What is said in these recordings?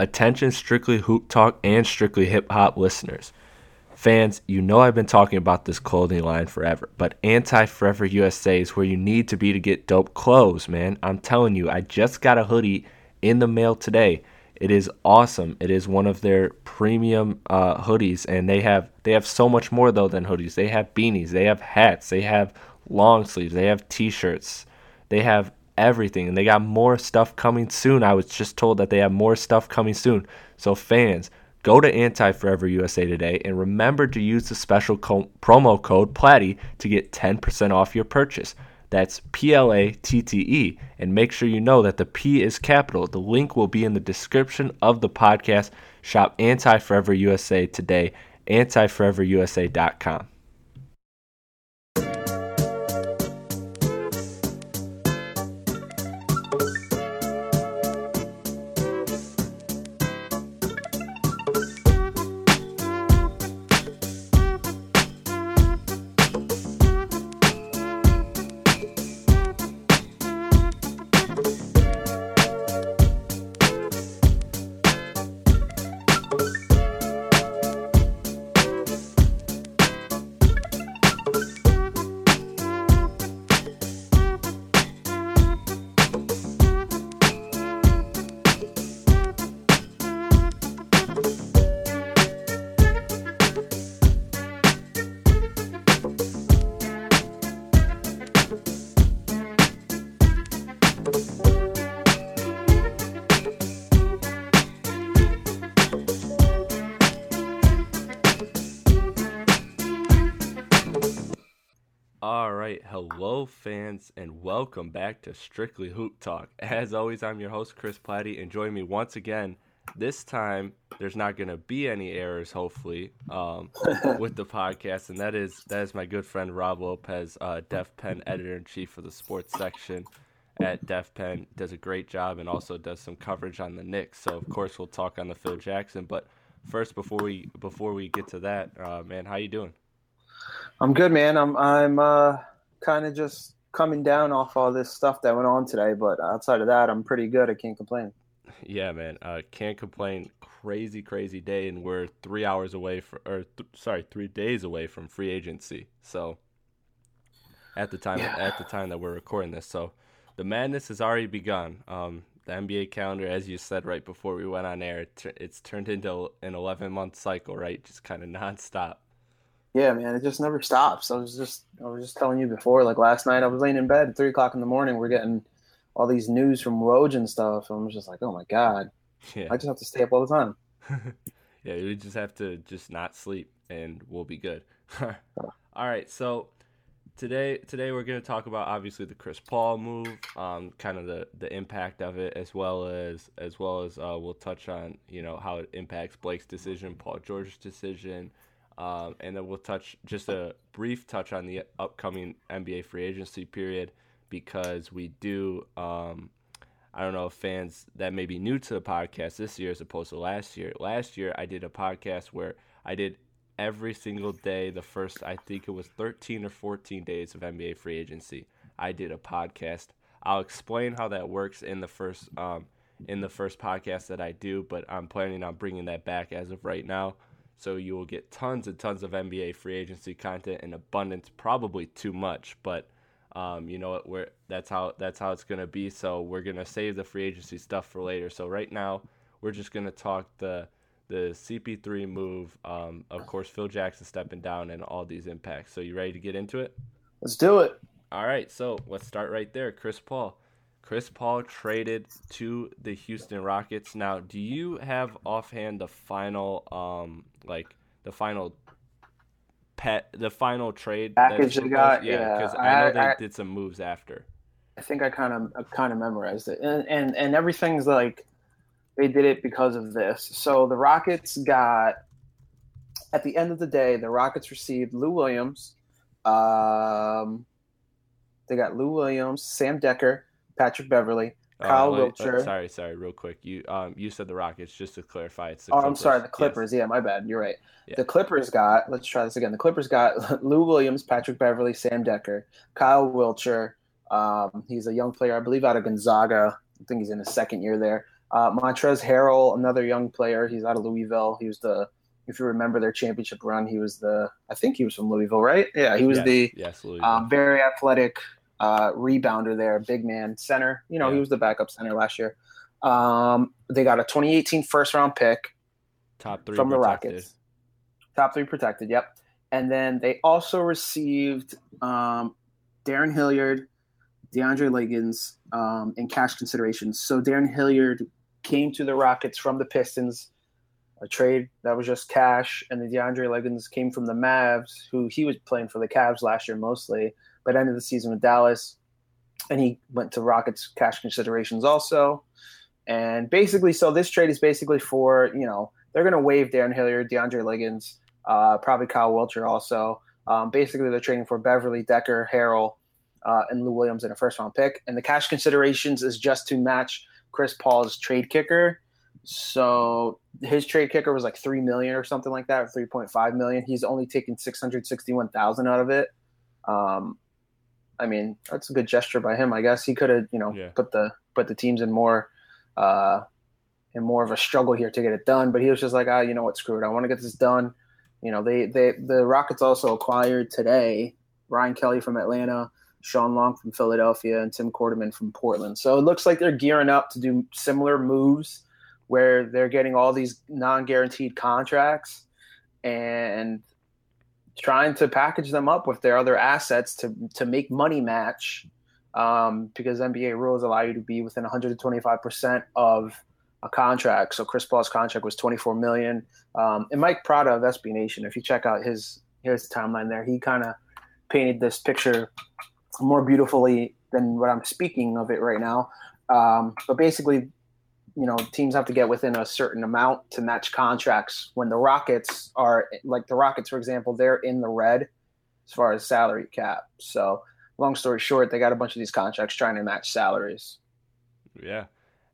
Attention, strictly hoop talk and strictly hip hop listeners. Fans, you know I've been talking about this clothing line forever, but Anti Forever USA is where you need to be to get dope clothes, man. I'm telling you, I just got a hoodie in the mail today. It is awesome. It is one of their premium uh, hoodies, and they have they have so much more though than hoodies. They have beanies, they have hats, they have long sleeves, they have t-shirts, they have everything. And they got more stuff coming soon. I was just told that they have more stuff coming soon. So, fans, go to Anti Forever USA today and remember to use the special co- promo code PLATTY to get 10% off your purchase. That's P L A T T E. And make sure you know that the P is capital. The link will be in the description of the podcast. Shop Anti Forever USA today, antiforeverusa.com. hello fans, and welcome back to Strictly Hoop Talk. As always, I'm your host Chris Platty, and join me once again. This time, there's not going to be any errors, hopefully, um, with the podcast, and that is that is my good friend Rob Lopez, uh, Def Pen editor in chief for the sports section at Def Pen. Does a great job and also does some coverage on the Knicks. So of course, we'll talk on the Phil Jackson. But first, before we before we get to that, uh, man, how you doing? I'm good, man. I'm I'm uh, kind of just coming down off all this stuff that went on today, but outside of that, I'm pretty good. I can't complain. Yeah, man. Uh, can't complain. Crazy, crazy day, and we're three hours away from, or th- sorry, three days away from free agency. So at the time, Yeah. at the time that we're recording this, so the madness has already begun. Um, the NBA calendar, as you said right before we went on air, it's turned into an 11 month cycle, right? Just kind of nonstop. Yeah, man, it just never stops. I was just I was just telling you before, like last night, I was laying in bed at three o'clock in the morning. We're getting all these news from Woj and stuff, and I'm just like, oh my god, Yeah. I just have to stay up all the time. yeah, we just have to just not sleep and we'll be good. All right, so today today we're going to talk about obviously the Chris Paul move, um, kind of the, the impact of it, as well as as well as uh, we'll touch on you know how it impacts Blake's decision, Paul George's decision, um, and then we'll touch just a brief touch on the upcoming NBA free agency period because we do. Um, I don't know if fans that may be new to the podcast this year as opposed to last year. Last year, I did a podcast where I did every single day, the first, I think it was 13 or 14 days of NBA free agency. I did a podcast. I'll explain how that works in the first um, in the first podcast that I do, but I'm planning on bringing that back as of right now. So you will get tons and tons of NBA free agency content in abundance, probably too much, but um, you know what? We're that's how that's how it's gonna be. So we're gonna save the free agency stuff for later. So right now we're just gonna talk the the CP3 move. Um, of course, Phil Jackson stepping down and all these impacts. So you ready to get into it? Let's do it. All right, so let's start right there. Chris Paul. Chris Paul traded to the Houston Rockets. Now, do you have offhand the final, um, like the final pet, the final trade package they got? Yeah, because yeah. I know they I, did some moves after. I think I kind of kind of memorized it, and and and everything's like they did it because of this. So the Rockets got at the end of the day, the Rockets received Lou Williams. Um, they got Lou Williams, Sam Dekker, Patrick Beverley, Kyle uh, wait, Wiltjer. uh, sorry, sorry, real quick. You um you said the Rockets. Just to clarify, it's the Oh, I'm Clippers. sorry, the Yes. Clippers. Yeah, my bad. You're right. Yeah. The Clippers got. Let's try this again. The Clippers got Lou Williams, Patrick Beverley, Sam Dekker, Kyle Wiltjer. Um, he's a young player, I believe, out of Gonzaga. I think he's in his second year there. Uh, Montrezl Harrell, another young player. He's out of Louisville. He was the, if you remember their championship run, he was the. I think he was from Louisville, right? Yeah, he was Yes, the yes, um, very athletic uh, rebounder there, big man center. You know, Yeah. he was the backup center last year. Um, they got a 2018 first round pick Top three from the protected. Rockets. Top three protected, yep. And then they also received um, Darrun Hilliard, DeAndre Liggins, um, and cash considerations. So Darrun Hilliard came to the Rockets from the Pistons, a trade that was just cash, and the DeAndre Liggins came from the Mavs, who he was playing for the Cavs last year mostly, but ended the season with Dallas, and he went to Rockets cash considerations also. And basically, so this trade is basically for you know they're going to waive Darrun Hilliard, DeAndre Liggins, uh, probably Kyle Wiltjer also. Um, basically, they're trading for Beverley, Dekker, Harrell, uh, and Lou Williams in a first round pick. And the cash considerations is just to match Chris Paul's trade kicker. So his trade kicker was like three million or something like that, three point five million. He's only taken six hundred sixty one thousand out of it. Um, I mean, that's a good gesture by him. I guess he could have, you know, Yeah. put the put the teams in more uh, in more of a struggle here to get it done. But he was just like, ah, you know what, screw it. I want to get this done. You know, they they the Rockets also acquired today Ryan Kelly from Atlanta, Shawn Long from Philadelphia, and Tim Quarterman from Portland. So it looks like they're gearing up to do similar moves where they're getting all these non-guaranteed contracts and trying to package them up with their other assets to to make money match um, because NBA rules allow you to be within 125% of a contract. So Chris Paul's contract was 24 million. Um, and Mike Prada of SB Nation, if you check out his his timeline there, he kind of painted this picture more beautifully than what I'm speaking of it right now. Um, but basically, you know, teams have to get within a certain amount to match contracts. When the Rockets are like the Rockets, for example, they're in the red as far as salary cap. So, long story short, they got a bunch of these contracts trying to match salaries. Yeah,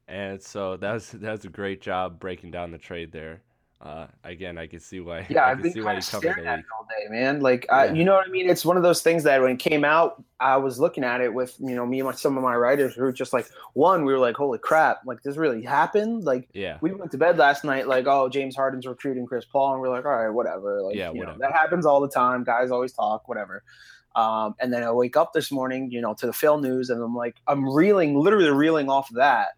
and so that's that's a great job breaking down the trade there. Uh, again, I can see why. Yeah, I I've can been see why kind of covered staring at it all day, man. Like, I, Yeah. you know what I mean? It's one of those things that when it came out, I was looking at it with you know me and my, some of my writers who were just like, one, we were like, holy crap, like this really happened. Like, Yeah, we went to bed last night like, oh, James Harden's recruiting Chris Paul, and we're like, all right, whatever. Like, Yeah, you whatever. know, that happens all the time. Guys always talk, whatever. Um, and then I wake up this morning, you know, to the Phil news, and I'm like, I'm reeling, literally reeling off of that,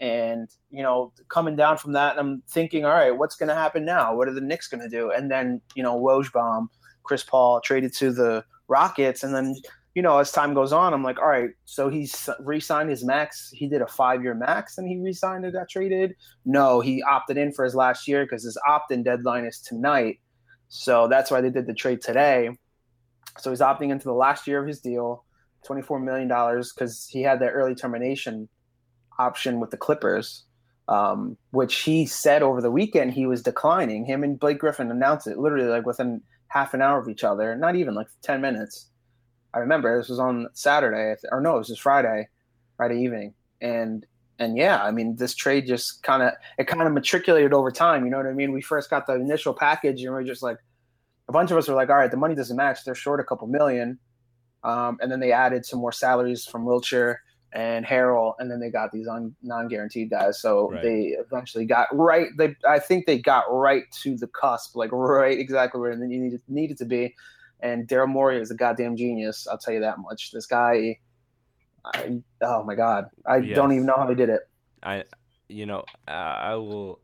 and you know, coming down from that, I'm thinking, all right, what's going to happen now? What are the Knicks going to do? And then, you know, Wojbomb, Chris Paul traded to the Rockets, and then you know, as time goes on, I'm like, all right, so he's re-signed his max. He did a five-year max, and he re-signed and got traded. No, he opted in for his last year because his opt-in deadline is tonight. So that's why they did the trade today. So he's opting into the last year of his deal, twenty-four million dollars, because he had that early termination option with the Clippers, um, which he said over the weekend he was declining. Him and Blake Griffin announced it literally like within half an hour of each other, not even like ten minutes. I remember this was on Saturday, or no, it was just Friday, Friday evening, and and yeah, I mean, this trade just kind of it kind of matriculated over time. You know what I mean? We first got the initial package, and we are just like, a bunch of us were like, all right, the money doesn't match. They're short a couple million, um, and then they added some more salaries from Wiltjer and Harrell, and then they got these un- non-guaranteed guys. So Right. they eventually got right. They I think they got right to the cusp, like right exactly where they needed needed to be. And Daryl Morey is a goddamn genius. I'll tell you that much. This guy, I, oh my god, I Yes. don't even know how he did it. I you know, I will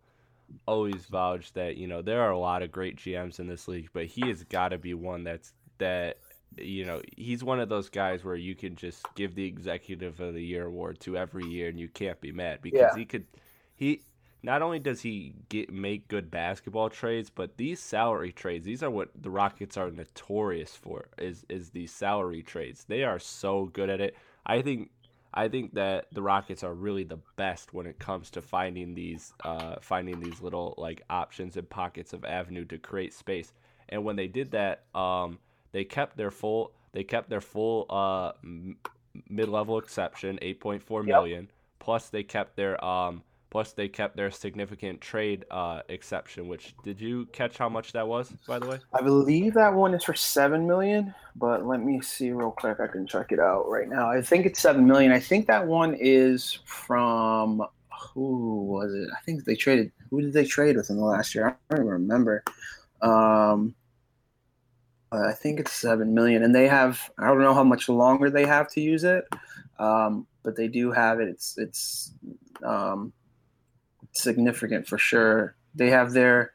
always vouch that you know there are a lot of great GMs in this league, but he has got to be one that's that you know he's one of those guys where you can just give the executive of the year award to every year and you can't be mad because Yeah. he could he not only does he get make good basketball trades, but these salary trades, these are what the Rockets are notorious for is is these salary trades. They are so good at it. I think I think that the Rockets are really the best when it comes to finding these uh, finding these little like options and pockets of avenue to create space. And when they did that, um, they kept their full they kept their full uh, mid-level exception, eight point four million. Plus they kept their um, plus they kept their significant trade uh, exception. Which did you catch how much that was? By the way, I believe that one is for seven million, but let me see real quick. I can check it out right now. I think it's seven million. I think that one is from who was it? I think they traded. Who did they trade with in the last year? I don't even remember. Um, I think it's seven million, and they have. I don't know how much longer they have to use it, um, but they do have it. It's it's um, significant for sure. They have their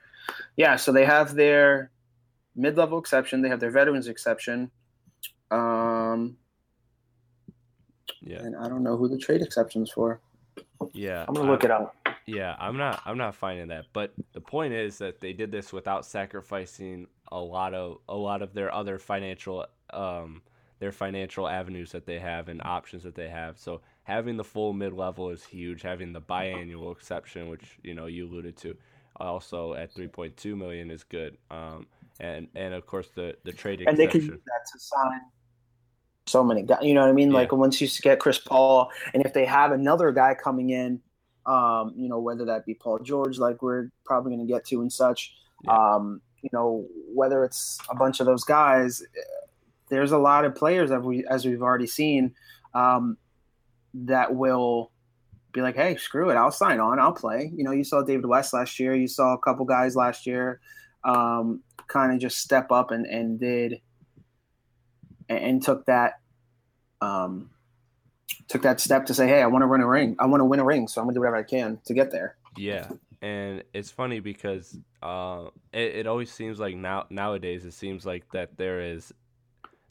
yeah, so they have their mid-level exception. They have their veterans exception. Um, yeah, and I don't know who the trade exception's for. yeah. I'm gonna look it up. Yeah, I'm not I'm not finding that. But the point is that they did this without sacrificing a lot of a lot of their other financial um their financial avenues that they have and options that they have. So having the full mid level is huge. Having the biannual exception, which you know you alluded to, also at 3.2 million is good. Um, and and of course the the trade And they can use that to sign so many guys. You know what I mean? Like once you get Chris Paul, and if they have another guy coming in, um, you know whether that be Paul George, like we're probably going to get to and such. Yeah. Um, you know whether it's a bunch of those guys. There's a lot of players that we, as we've already seen, um, that will be like, "Hey, screw it, I'll sign on, I'll play." You know, you saw David West last year. You saw a couple guys last year, um, kind of just step up and and did and, and took that um, took that step to say, "Hey, I want to win a ring. I want to win a ring, so I'm gonna do whatever I can to get there." Yeah, and it's funny because uh, it, it always seems like now nowadays it seems like that there is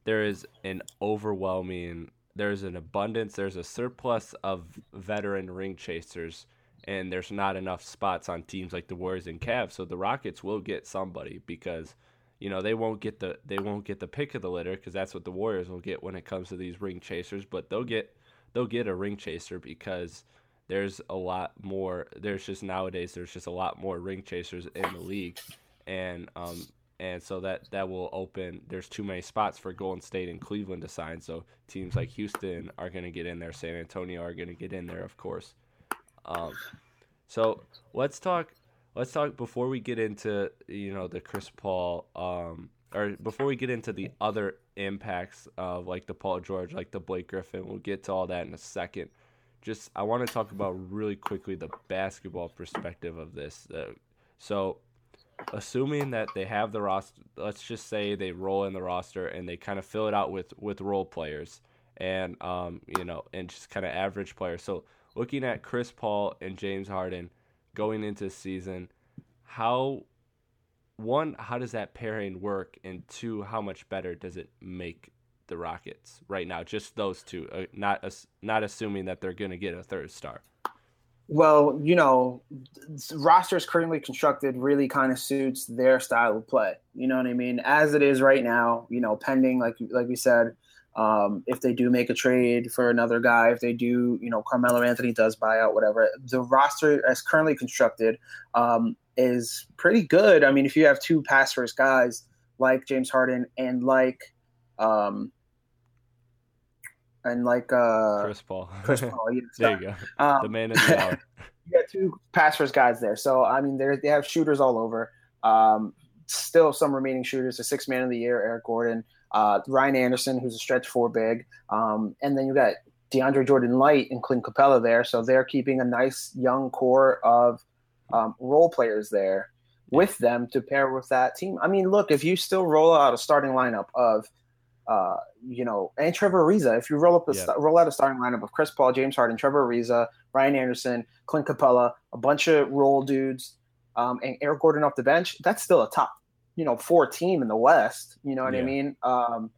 there is an overwhelming there's an abundance there's a surplus of veteran ring chasers and there's not enough spots on teams like the Warriors and Cavs. So the Rockets will get somebody because you know they won't get the they won't get the pick of the litter because that's what the Warriors will get when it comes to these ring chasers. But they'll get they'll get a ring chaser because there's a lot more there's just nowadays there's just a lot more ring chasers in the league. And um and so that that will open there's too many spots for Golden State and Cleveland to sign. So teams like Houston are going to get in there. San Antonio are going to get in there of course. Um so let's talk let's talk before we get into you know the Chris Paul um or before we get into the other impacts of like the Paul George like the Blake Griffin we'll get to all that in a second just I want to talk about really quickly the basketball perspective of this. Uh, so, assuming that they have the roster, let's just say they roll in the roster and they kind of fill it out with with role players and um you know and just kind of average players. So, looking at Chris Paul and James Harden going into season, how one how does that pairing work and two how much better does it make the Rockets right now? Just those two, uh, not as, not assuming that they're going to get a third star. Well, you know, the roster is currently constructed really kind of suits their style of play. You know what I mean? As it is right now, you know, pending like like we said, um, if they do make a trade for another guy, if they do, you know, Carmelo Anthony does buy out, whatever, the roster as currently constructed um, is pretty good. I mean, if you have two pass first guys like James Harden and like um, and like uh, Chris Paul. Chris Paul, you there you go. um, the man of the hour. you got two pass first guys there. So I mean, they they have shooters all over. Um, still some remaining shooters. The six man of the year, Eric Gordon, uh, Ryan Anderson, who's a stretch four big, um, and then you got DeAndre Jordan Light and Clint Capela there. So they're keeping a nice young core of um, role players there with them to pair with that team. I mean, look, if you still roll out a starting lineup of uh, you know, and Trevor Ariza. If you roll up a Yeah. st- roll out a starting lineup of Chris Paul, James Harden, Trevor Ariza, Ryan Anderson, Clint Capela, a bunch of role dudes, um, and Eric Gordon off the bench, that's still a top, you know, four team in the West. You know what yeah. I mean? Um,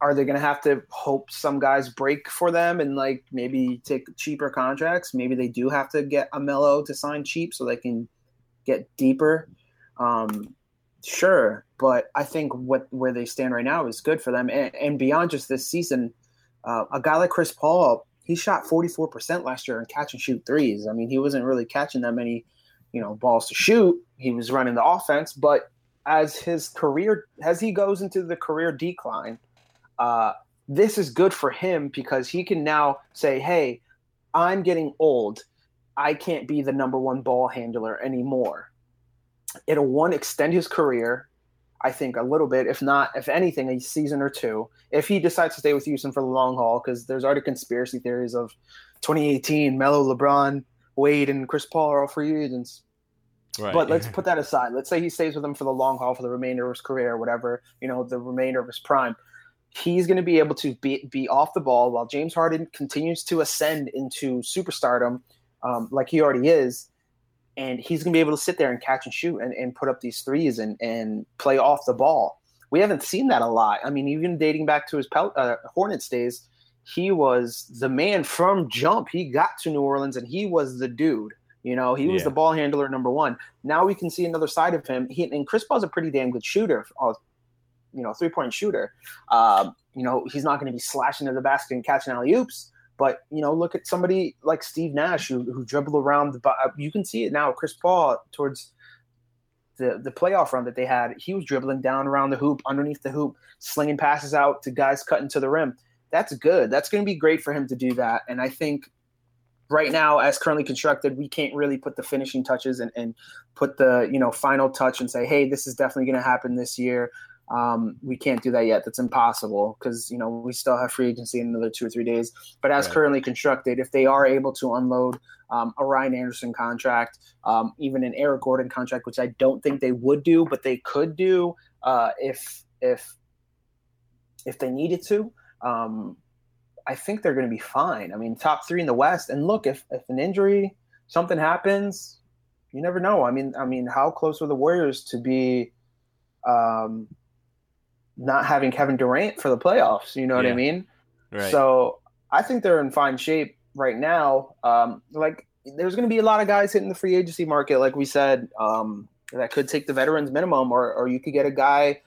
are they going to have to hope some guys break for them and like maybe take cheaper contracts? Maybe they do have to get a Melo to sign cheap so they can get deeper. Um, sure, but I think what where they stand right now is good for them. And, and beyond just this season, uh, a guy like Chris Paul, he shot 44% last year in catch and shoot threes. I mean, he wasn't really catching that many, you know, balls to shoot. He was running the offense, but as his career as he goes into the career decline, uh, this is good for him because he can now say, "Hey, I'm getting old. I can't be the number one ball handler anymore." It'll one extend his career, I think, a little bit, if not, if anything, a season or two. If he decides to stay with Houston for the long haul, because there's already conspiracy theories of 2018, Melo, LeBron, Wade, and Chris Paul are all free agents. Right. But let's put that aside. Let's say he stays with them for the long haul for the remainder of his career, or whatever, you know, the remainder of his prime. He's going to be able to be, be off the ball while James Harden continues to ascend into superstardom, um, like he already is and he's going to be able to sit there and catch and shoot and, and put up these threes and, and play off the ball. We haven't seen that a lot. I mean, even dating back to his Pel- uh, Hornets days, he was the man from jump. He got to New Orleans and he was the dude. You know, he was yeah. the ball handler number one. Now we can see another side of him. He, and Chris Paul's a pretty damn good shooter, uh, you know, three point shooter. Uh, you know, he's not going to be slashing to the basket and catching alley oops, but you know, look at somebody like Steve Nash who who dribbled around the. Uh, you can see it now. Chris Paul towards the the playoff run that they had, he was dribbling down around the hoop, underneath the hoop, slinging passes out to guys cutting to the rim. That's good. That's going to be great for him to do that. And I think right now, as currently constructed, we can't really put the finishing touches and, and put the you know final touch and say, hey, this is definitely going to happen this year. Um, we can't do that yet. That's impossible because you know we still have free agency in another two or three days. But as right. currently constructed, if they are able to unload um, a Ryan Anderson contract, um, even an Eric Gordon contract, which I don't think they would do, but they could do uh, if if if they needed to. Um, I think they're going to be fine. I mean, top three in the West. And look, if if an injury, something happens, you never know. I mean, I mean, how close are the Warriors to be? Um, not having Kevin Durant for the playoffs. You know what I mean? Right. So I think they're in fine shape right now. Um, like there's going to be a lot of guys hitting the free agency market, like we said, um, that could take the veterans minimum, or or you could get a guy.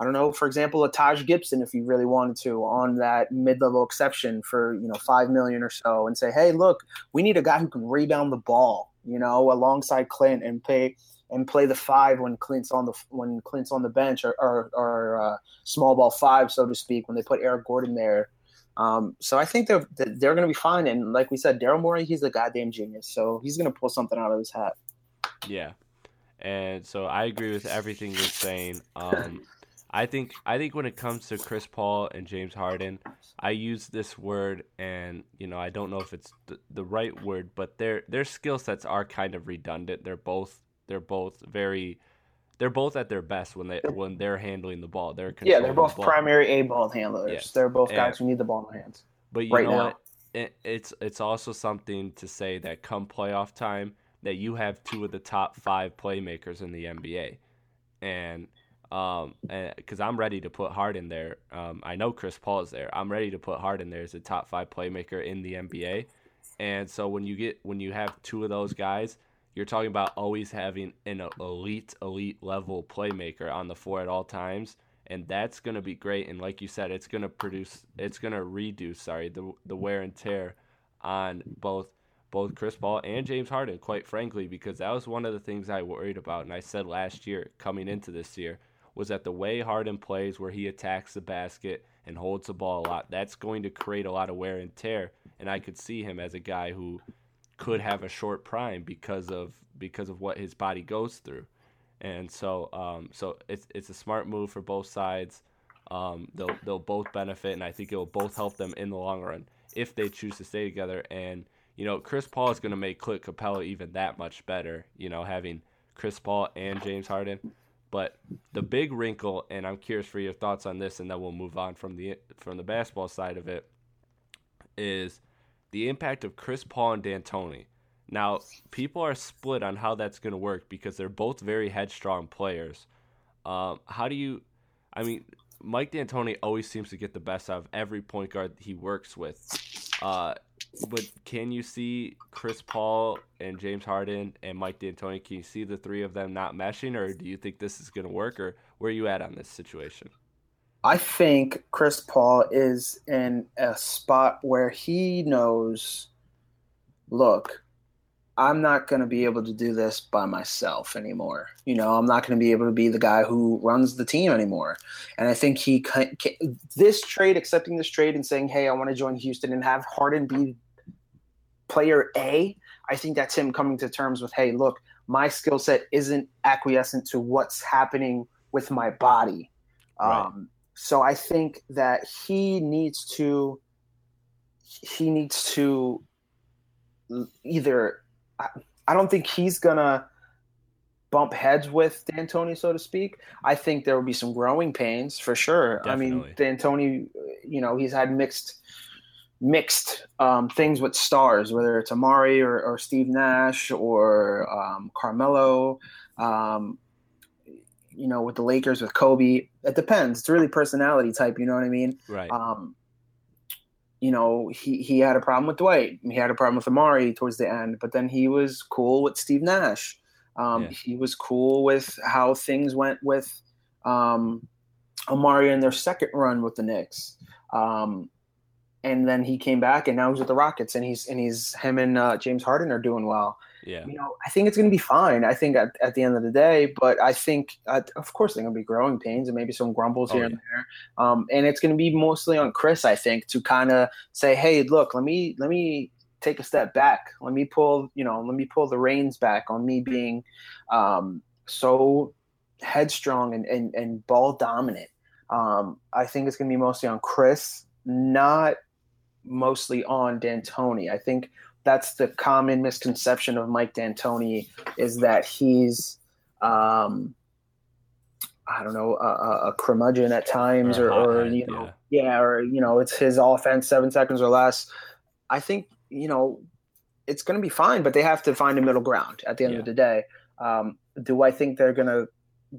I don't know, for example, a Taj Gibson, if you really wanted to, on that mid-level exception for you know five million or so, and say, hey, look, we need a guy who can rebound the ball, you know, alongside Clint and pay and play the five when Clint's on the when Clint's on the bench or or, or uh, small ball five, so to speak, when they put Eric Gordon there. Um, so I think they're they're going to be fine. And like we said, Daryl Morey, he's a goddamn genius. So he's going to pull something out of his hat. Yeah, and so I agree with everything you're saying. Um, I think I think when it comes to Chris Paul and James Harden, I use this word, and you know I don't know if it's the, the right word, but their their skill sets are kind of redundant. They're both they're both very they're both at their best when they when they're handling the ball. They're yeah, they're both the primary A ball handlers. Yeah. They're both guys and, who need the ball in their hands. But you right know now. what? It, it's it's also something to say that come playoff time that you have two of the top five playmakers in the NBA, and um, because I'm ready to put Harden there. Um, I know Chris Paul is there. I'm ready to put Harden there as a top five playmaker in the NBA, and so when you get when you have two of those guys you're talking about always having an elite, elite level playmaker on the floor at all times, and that's going to be great. And like you said, it's going to produce, it's going to reduce, sorry, the the wear and tear on both both Chris Paul and James Harden. Quite frankly, because that was one of the things I worried about, and I said last year coming into this year was that the way Harden plays, where he attacks the basket and holds the ball a lot, that's going to create a lot of wear and tear. And I could see him as a guy who could have a short prime because of because of what his body goes through, and so um, so it's it's a smart move for both sides. Um, they'll they'll both benefit, and I think it will both help them in the long run if they choose to stay together. And you know, Chris Paul is going to make Clint Capela even that much better. You know, having Chris Paul and James Harden. But the big wrinkle, and I'm curious for your thoughts on this, and then we'll move on from the from the basketball side of it, is the impact of Chris Paul and D'Antoni. Now, people are split on how that's going to work because they're both very headstrong players. Um, how do you? I mean, Mike D'Antoni always seems to get the best out of every point guard he works with. Uh, but can you see Chris Paul and James Harden and Mike D'Antoni? Can you see the three of them not meshing, or do you think this is going to work, or where are you at on this situation? I think Chris Paul is in a spot where he knows, look, I'm not going to be able to do this by myself anymore. You know, I'm not going to be able to be the guy who runs the team anymore. And I think he can, can, this trade, accepting this trade and saying, "Hey, I want to join Houston and have Harden be player A." I think that's him coming to terms with, "Hey, look, my skill set isn't acquiescent to what's happening with my body." Right. Um, so I think that he needs to he needs to either I don't think he's gonna bump heads with D'Antoni, so to speak. I think there will be some growing pains for sure. Definitely. I mean, D'Antoni, you know, he's had mixed mixed um, things with stars, whether it's Amar'e or, or Steve Nash or um, Carmelo. Um, you know, with the Lakers with Kobe, it depends. It's really personality type. You know what I mean? Right. Um, you know, he, he had a problem with Dwight. He had a problem with Amar'e towards the end, but then he was cool with Steve Nash. Um, yeah. He was cool with how things went with um, Amar'e in their second run with the Knicks. Um, and then he came back, and now he's with the Rockets, and he's and he's him and uh, James Harden are doing well. Yeah. You know, I think it's going to be fine. I think at, at the end of the day, but I think, uh, of course, there's going to be growing pains and maybe some grumbles oh, here yeah. and there. Um, and it's going to be mostly on Chris, I think, to kind of say, hey, look, let me, let me take a step back. Let me pull, you know, let me pull the reins back on me being um, so headstrong and, and, and ball dominant. Um, I think it's going to be mostly on Chris, not mostly on D'Antoni. I think that's the common misconception of Mike D'Antoni is that he's, um, I don't know, a, a curmudgeon at times, or, or, or you know, yeah. yeah, or you know, it's his offense seven seconds or less. I think you know it's going to be fine, but they have to find a middle ground at the end yeah. of the day. Um, do I think they're going to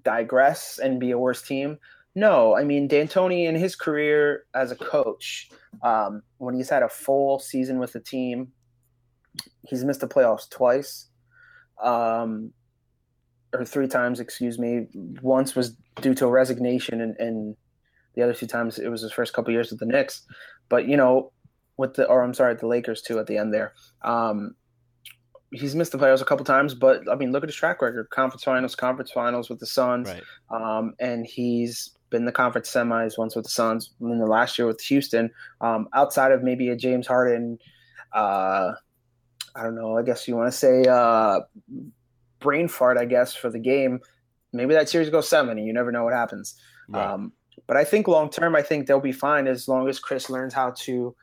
digress and be a worse team? No, I mean D'Antoni in his career as a coach, um, when he's had a full season with the team, he's missed the playoffs twice, um, or three times, excuse me. Once was due to a resignation, and, and the other two times it was his first couple years with the Knicks. But you know, with the or I'm sorry, the Lakers too at the end there. Um, he's missed the playoffs a couple times, but I mean, look at his track record: conference finals, conference finals with the Suns, right. um, and he's been the conference semis once with the Suns, and then the last year with Houston. Um, outside of maybe a James Harden, uh, I don't know. I guess you want to say uh, brain fart. I guess for the game, maybe that series goes seven, and you never know what happens. Right. Um, but I think long term, I think they'll be fine as long as Chris learns how to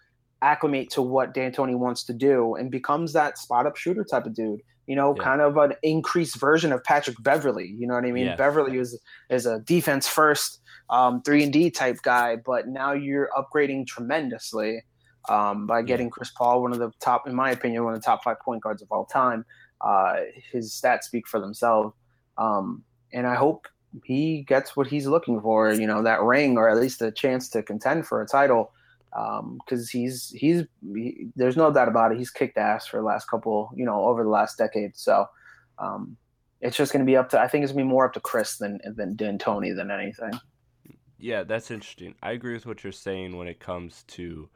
acclimate to what D'Antoni wants to do and becomes that spot up shooter type of dude. You know, yeah. kind of an increased version of Patrick Beverley. You know what I mean? Yeah. Beverley is is a defense first, um, three and D type guy, but now you're upgrading tremendously um, by getting Chris Paul, one of the top, in my opinion, one of the top five point guards of all time. Uh, his stats speak for themselves, um, and I hope he gets what he's looking for. You know, that ring or at least a chance to contend for a title. Because um, he's he's he, there's no doubt about it. He's kicked ass for the last couple, you know, over the last decade. So um, it's just going to be up to. I think it's going to be more up to Chris than than D'Antoni than anything. Yeah, that's interesting. I agree with what you're saying when it comes to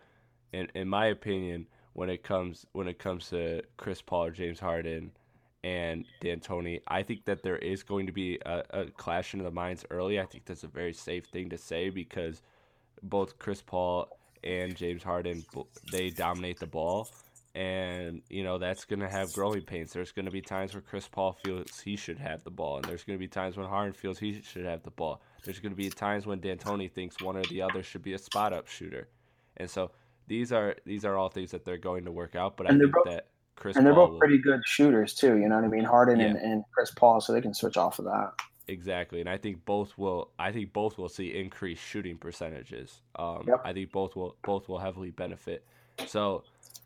in in my opinion, when it comes when it comes to Chris Paul James Harden and D'Antoni, I think that there is going to be a, a clash in the minds early. I think that's a very safe thing to say because both Chris Paul and James Harden they dominate the ball. And you know that's going to have growing pains. There's going to be times where Chris Paul feels he should have the ball, and there's going to be times when Harden feels he should have the ball. There's going to be times when D'Antoni thinks one or the other should be a spot up shooter, and so these are these are all things that they're going to work out. But and I think both, that Chris and they're Paul both will, pretty good shooters too. You know what I mean? Harden yeah. and, and Chris Paul, so they can switch off of that. Exactly, and I think both will. I think both will see increased shooting percentages. Um, yep. I think both will both will heavily benefit. So,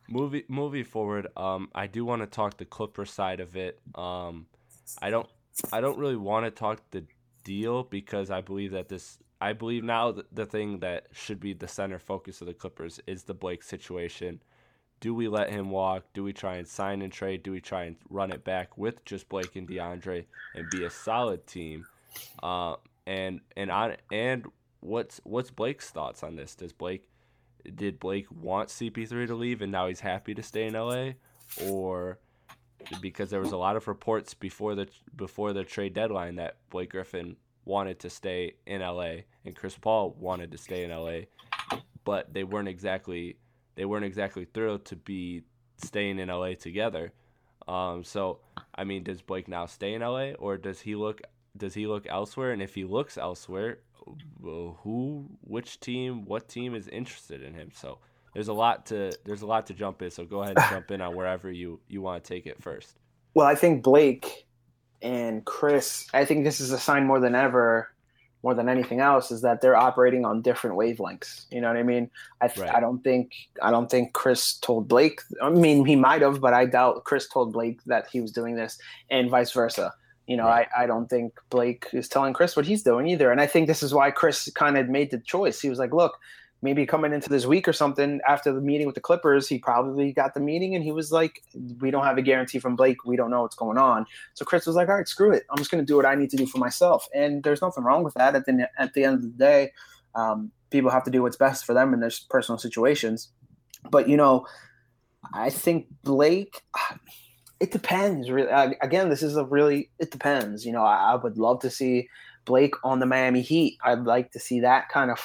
moving moving forward, um, I do want to talk the Clipper side of it. Um, I don't I don't really want to talk the deal because I believe that this I believe now the, thing that should be the center focus of the Clippers is the Blake situation. Do we let him walk? Do we try and sign and trade? Do we try and run it back with just Blake and DeAndre and be a solid team? Uh, and and on and what's what's Blake's thoughts on this? Does Blake did Blake want CP3 to leave and now he's happy to stay in LA, or because there was a lot of reports before the before the trade deadline that Blake Griffin wanted to stay in LA and Chris Paul wanted to stay in LA, but they weren't exactly they weren't exactly thrilled to be staying in LA together. Um, so I mean, does Blake now stay in LA or does he look does he look elsewhere? And if he looks elsewhere, who, which team, what team is interested in him? So there's a lot to there's a lot to jump in. So go ahead and jump in on wherever you you want to take it first. Well, I think Blake and Chris. I think this is a sign more than ever, more than anything else, is that they're operating on different wavelengths. You know what I mean? I th- right. I don't think I don't think Chris told Blake. I mean, he might have, but I doubt Chris told Blake that he was doing this, and vice versa. You know, right. I, I don't think Blake is telling Chris what he's doing either. And I think this is why Chris kind of made the choice. He was like, look, maybe coming into this week or something after the meeting with the Clippers, he probably got the meeting and he was like, we don't have a guarantee from Blake. We don't know what's going on. So Chris was like, all right, screw it. I'm just going to do what I need to do for myself. And there's nothing wrong with that. At the, at the end of the day, um, people have to do what's best for them in their personal situations. But, you know, I think Blake it depends. Really, again, this is a really it depends. You know, I, I, would love to see Blake on the Miami Heat. I'd like to see that kind of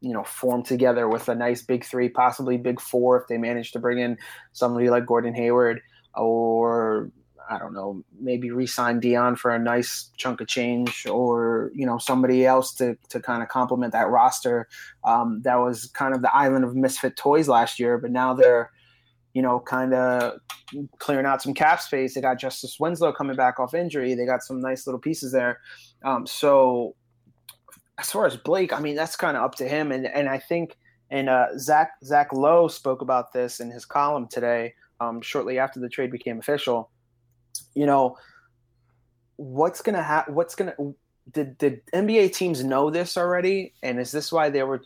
you know form together with a nice big three, possibly big four if they manage to bring in somebody like Gordon Hayward or I don't know, maybe re-sign Dion for a nice chunk of change, or you know somebody else to to kind of complement that roster. Um, that was kind of the island of misfit toys last year, but now they're you know, kind of clearing out some cap space. They got Justice Winslow coming back off injury. They got some nice little pieces there. Um, so as far as Blake, I mean, that's kind of up to him. And and I think and uh, Zach Zach Lowe spoke about this in his column today, um, shortly after the trade became official. You know, what's gonna happen? What's gonna did did NBA teams know this already? And is this why they were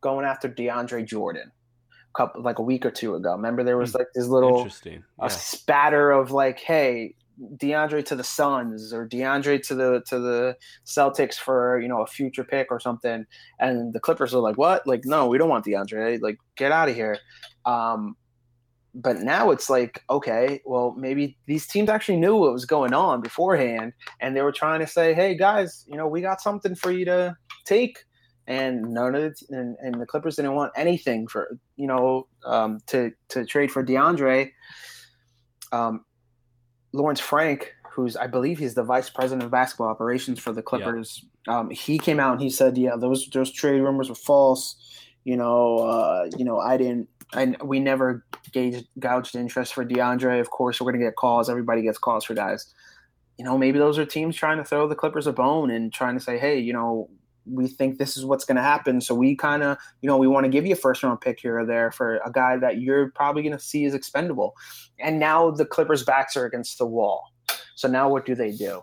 going after DeAndre Jordan? couple like a week or two ago. Remember there was hmm. like this little Interesting. Yeah. a spatter of like, hey, DeAndre to the Suns or DeAndre to the to the Celtics for you know a future pick or something, and the Clippers are like, what? Like, no, we don't want DeAndre. Like, get out of here. Um, but now it's like, okay, well, maybe these teams actually knew what was going on beforehand, and they were trying to say, hey guys, you know, we got something for you to take and none of the, and, and the Clippers didn't want anything for you know um, to to trade for DeAndre. Um, Lawrence Frank, who's I believe he's the vice president of basketball operations for the Clippers, yeah. um, he came out and he said, yeah, those those trade rumors were false. You know, uh, you know, I didn't. I, we never gauged, gouged interest for DeAndre. Of course, we're going to get calls. Everybody gets calls for guys. You know, maybe those are teams trying to throw the Clippers a bone and trying to say, hey, you know, we think this is what's going to happen. So we kind of, you know, we want to give you a first round pick here or there for a guy that you're probably going to see as expendable. And now the Clippers' backs are against the wall. So now what do they do?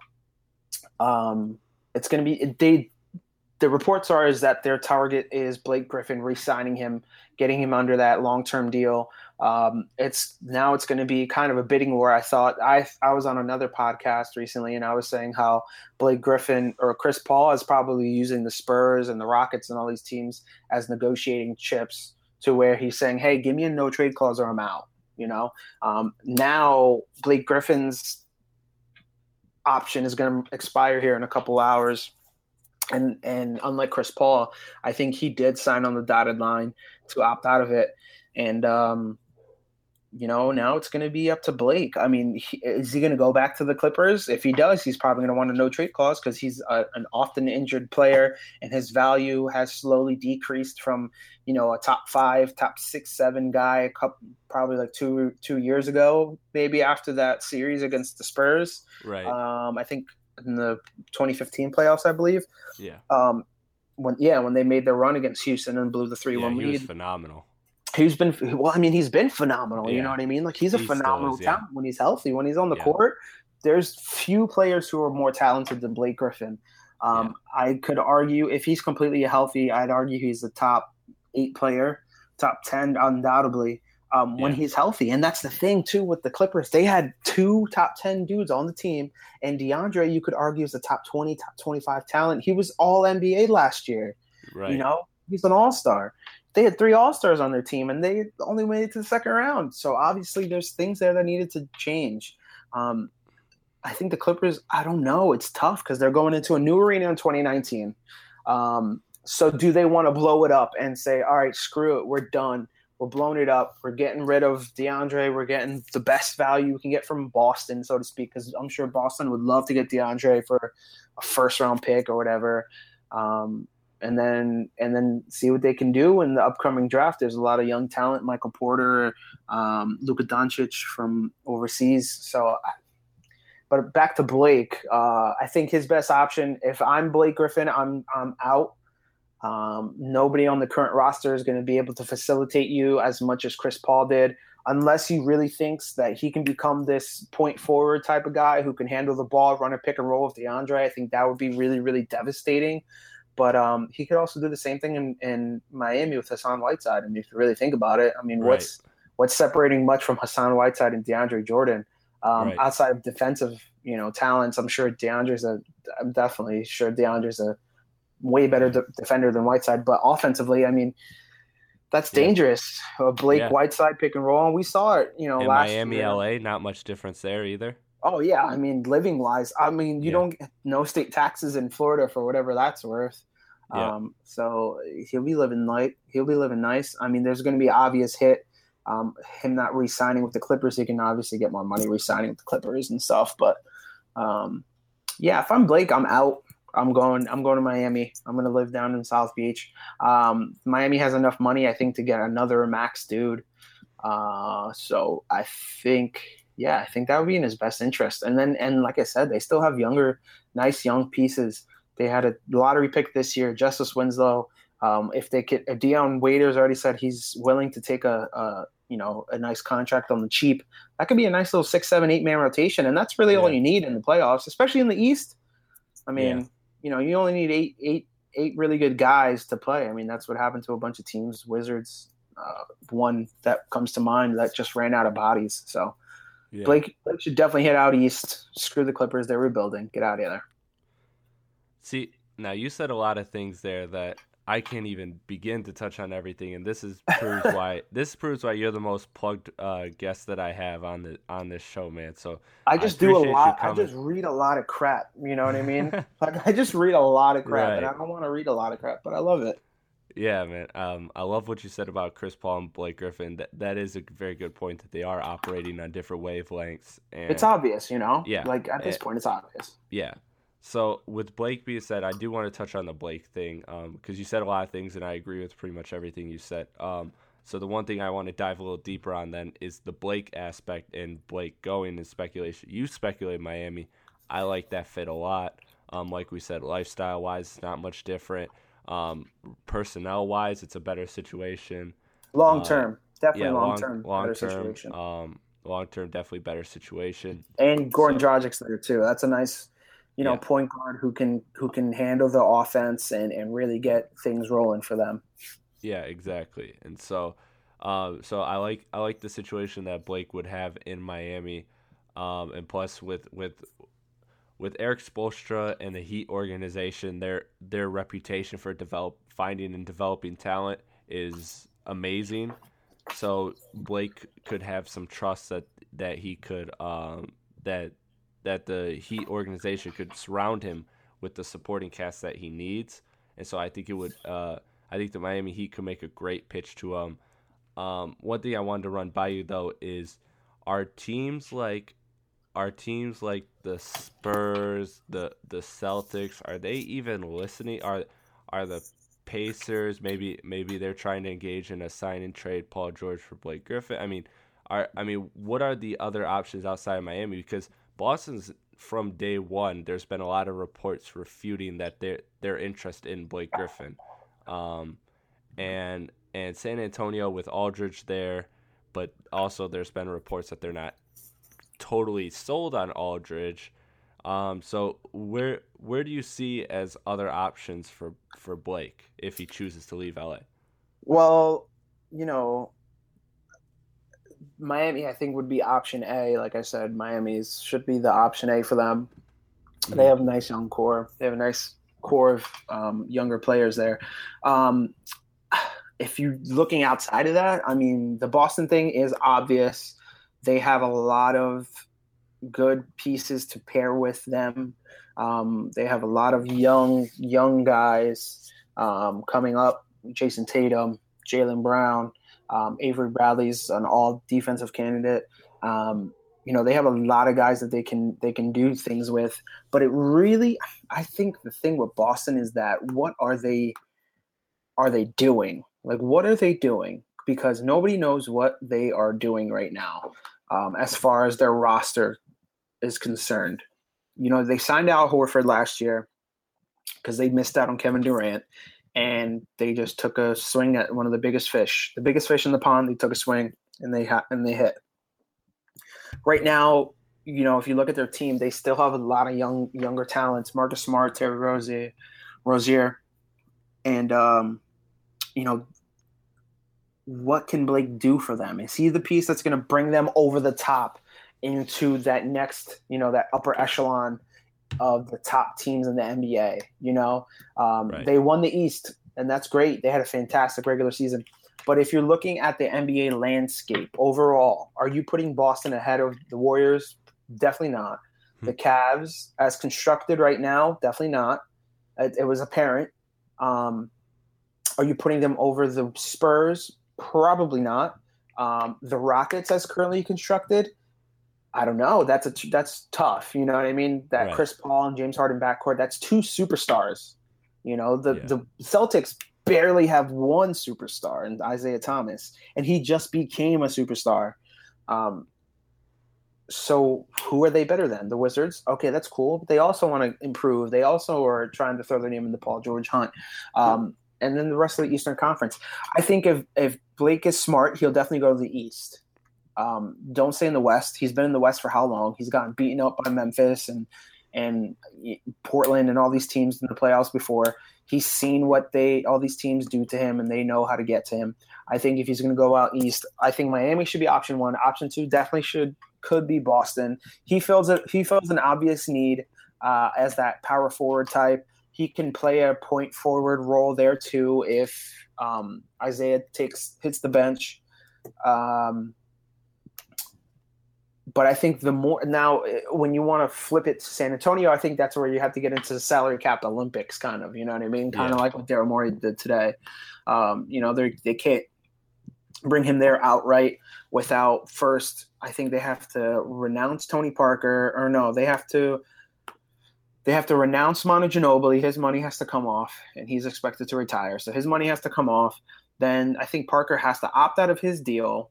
Um, it's going to be they. The reports are is that their target is Blake Griffin re-signing him, getting him under that long-term deal. Um, it's now it's going to be kind of a bidding war. I thought I I was on another podcast recently and I was saying how Blake Griffin or Chris Paul is probably using the Spurs and the Rockets and all these teams as negotiating chips to where he's saying, "Hey, give me a no trade clause or I'm out." You know, um, now Blake Griffin's option is going to expire here in a couple hours. And and unlike Chris Paul, I think he did sign on the dotted line to opt out of it. And um, you know, now it's going to be up to Blake. I mean, he, is he going to go back to the Clippers? If he does, he's probably going to want a no trade clause because he's a, an often injured player and his value has slowly decreased from, you know, a top five, top six, seven guy, a couple, probably like two two years ago, maybe after that series against the Spurs. Right. Um, I think in the 2015 playoffs, I believe. Yeah. Um, when yeah, when they made their run against Houston and blew the three one yeah, lead, phenomenal He's been well. I mean, he's been phenomenal. You know what I mean? Like he's a He phenomenal is, yeah. talent when he's healthy. When he's on the Yeah. court, there's few players who are more talented than Blake Griffin. Um, I could argue if he's completely healthy, I'd argue he's the top eight player, top ten undoubtedly. Um, when Yeah. he's healthy, and that's the thing too with the Clippers. They had two top ten dudes on the team, and DeAndre, you could argue, is the top twenty, top twenty-five talent. He was All NBA last year. Right. You know, he's an all star. They had three all stars on their team, and they only made it to the second round. So obviously, there's things there that needed to change. Um, I think the Clippers. I don't know. It's tough because they're going into a new arena in 2019. Um, so do they want to blow it up and say, "All right, screw it, we're done. We're blowing it up. We're getting rid of DeAndre. We're getting the best value we can get from Boston, so to speak." Because I'm sure Boston would love to get DeAndre for a first round pick or whatever. Um, and then and then see what they can do in the upcoming draft. There's a lot of young talent, Michael Porter, um, Luka Doncic from overseas. So, but back to Blake, uh, I think his best option. If I'm Blake Griffin, I'm I'm out. Um, nobody on the current roster is going to be able to facilitate you as much as Chris Paul did, unless he really thinks that he can become this point forward type of guy who can handle the ball, run a pick and roll with DeAndre. I think that would be really, really devastating. But um, he could also do the same thing in, in Miami with Hassan Whiteside. And if you really think about it, I mean, what's what's separating much from Hassan Whiteside and DeAndre Jordan um, Right. outside of defensive, you know, talents? I'm sure DeAndre's a. I'm definitely sure DeAndre's a way better de- defender than Whiteside. But offensively, I mean, that's Yeah. dangerous. Uh, Blake Yeah. Whiteside pick and roll, and we saw it. You know, In last Miami, year. LA, not much difference there either. Oh yeah, I mean, living wise, I mean, you Yeah. don't get no state taxes in Florida for whatever that's worth. Yeah. Um, so he'll be living light. He'll be living nice. I mean, there's going to be obvious hit. Um, him not re-signing with the Clippers, he can obviously get more money re-signing with the Clippers and stuff. But um, yeah, if I'm Blake, I'm out. I'm going. I'm going to Miami. I'm going to live down in South Beach. Um, Miami has enough money, I think, to get another max dude. Uh, so I think, yeah, I think that would be in his best interest. And then, and like I said, they still have younger, nice young pieces. They had a lottery pick this year, Justise Winslow. Um, if they could, if Dion Waiters already said he's willing to take a, a, you know, a nice contract on the cheap, that could be a nice little six, seven, eight man rotation, and that's really all you need in the playoffs, especially in the East. I mean, Yeah. you know, you only need eight, eight, eight really good guys to play. I mean, that's what happened to a bunch of teams. Wizards, uh, one that comes to mind that just ran out of bodies. So Yeah. Blake, Blake should definitely hit out east. Screw the Clippers; they're rebuilding. Get out of there. See, now you said a lot of things there that I can't even begin to touch on everything, and this is proves why this proves why you're the most plugged uh, guest that I have on the on this show, man. So I just do a lot. I just read a lot of crap. You know what I mean? like I just read a lot of crap, and I don't want to read a lot of crap, but I love it. Yeah, man. Um, I love what you said about Chris Paul and Blake Griffin. That that is a very good point that they are operating on different wavelengths. And It's obvious, you know. Yeah. Like at this Eh, point, it's obvious. Yeah. So with Blake being said, I do want to touch on the Blake thing because you said a lot of things, and I agree with pretty much everything you said. Um, so the one thing I want to dive a little deeper on then is the Blake aspect and Blake going and speculation. You speculate Miami. I like that fit a lot. Um, like we said, lifestyle wise, it's not much different. Um, personnel wise, it's a better situation. Long uh, term, definitely yeah, long term, long term. Um, long term, definitely better situation. and Goran so- Dragic's there too. That's a nice, you know, Yeah. point guard who can who can handle the offense and and really get things rolling for them. Yeah, exactly. And so, um, so I like I like the situation that Blake would have in Miami, um, and plus with with with Erik Spoelstra and the Heat organization, their their reputation for develop finding and developing talent is amazing. So Blake could have some trust that that he could um, that that the Heat organization could surround him with the supporting cast that he needs, and so I think it would. Uh, I think the Miami Heat could make a great pitch to him. Um, one thing I wanted to run by you though is, are teams like, are teams like the Spurs, the the Celtics, are they even listening? Are are the Pacers maybe maybe they're trying to engage in a sign and trade Paul George for Blake Griffin? I mean, are I mean, what are the other options outside of Miami? Because Boston's from day one, there's been a lot of reports refuting that their their interest in Blake Griffin, um, and and San Antonio with Aldridge there, but also there's been reports that they're not totally sold on Aldridge. Um, so where where do you see as other options for for Blake if he chooses to leave LA? Well, you know, Miami I think would be option A. Like I said, Miami's should be the option A for them. They have a nice young core. They have a nice core of um, younger players there. Um, if you're looking outside of that, I mean, the Boston thing is obvious. They have a lot of good pieces to pair with them. Um, they have a lot of young young guys um, coming up. Jayson Tatum, Jaylen Brown, um, Avery Bradley's an all defensive candidate. Um, you know they have a lot of guys that they can they can do things with. But it really, I think the thing with Boston is that what are they are they doing? Like what are they doing? Because nobody knows what they are doing right now. Um, as far as their roster is concerned. You know, they signed Al Horford last year because they missed out on Kevin Durant and they just took a swing at one of the biggest fish, the biggest fish in the pond. They took a swing and they ha- and they hit. Right now, you know, if you look at their team, they still have a lot of young younger talents: Marcus Smart, Terry Rozier, Rozier, and um, you know, what can Blake do for them? Is he the piece that's going to bring them over the top into that next, you know, that upper echelon of the top teams in the NBA. You know, um, right. they won the East, and that's great. They had a fantastic regular season. But if you're looking at the NBA landscape overall, are you putting Boston ahead of the Warriors? Definitely not. Hmm. The Cavs, as constructed right now, definitely not. It, it was apparent. Um, are you putting them over the Spurs? Probably not. Um, the Rockets, as currently constructed, I don't know. That's a that's tough. You know what I mean? That right. Chris Paul and James Harden backcourt. That's two superstars. You know the yeah. the Celtics barely have one superstar in Isaiah Thomas, and he just became a superstar. Um, so who are they better than the Wizards? Okay, that's cool. But they also want to improve. They also are trying to throw their name in the Paul George hunt. Um, and then the rest of the Eastern Conference. I think if if Blake is smart, he'll definitely go to the East. Um, don't stay in the West. He's been in the West for how long? He's gotten beaten up by Memphis and and Portland and all these teams in the playoffs before. He's seen what they all these teams do to him, and they know how to get to him. I think if he's going to go out east, I think Miami should be option one. Option two definitely should could be Boston. He feels it. He feels an obvious need uh, as that power forward type. He can play a point forward role there too if um, Isaiah takes hits the bench. Um, but I think the more now eh, when you want to flip it to San Antonio, I think that's where you have to get into the salary cap Olympics, kind of. You know what I mean? Kind yeah. of like what Daryl Morey did today. Um, you know, they they can't bring him there outright without first. I think they have to renounce Tony Parker, or no, they have to. They have to renounce Manu Ginobili. His money has to come off, and he's expected to retire. So his money has to come off. Then I think Parker has to opt out of his deal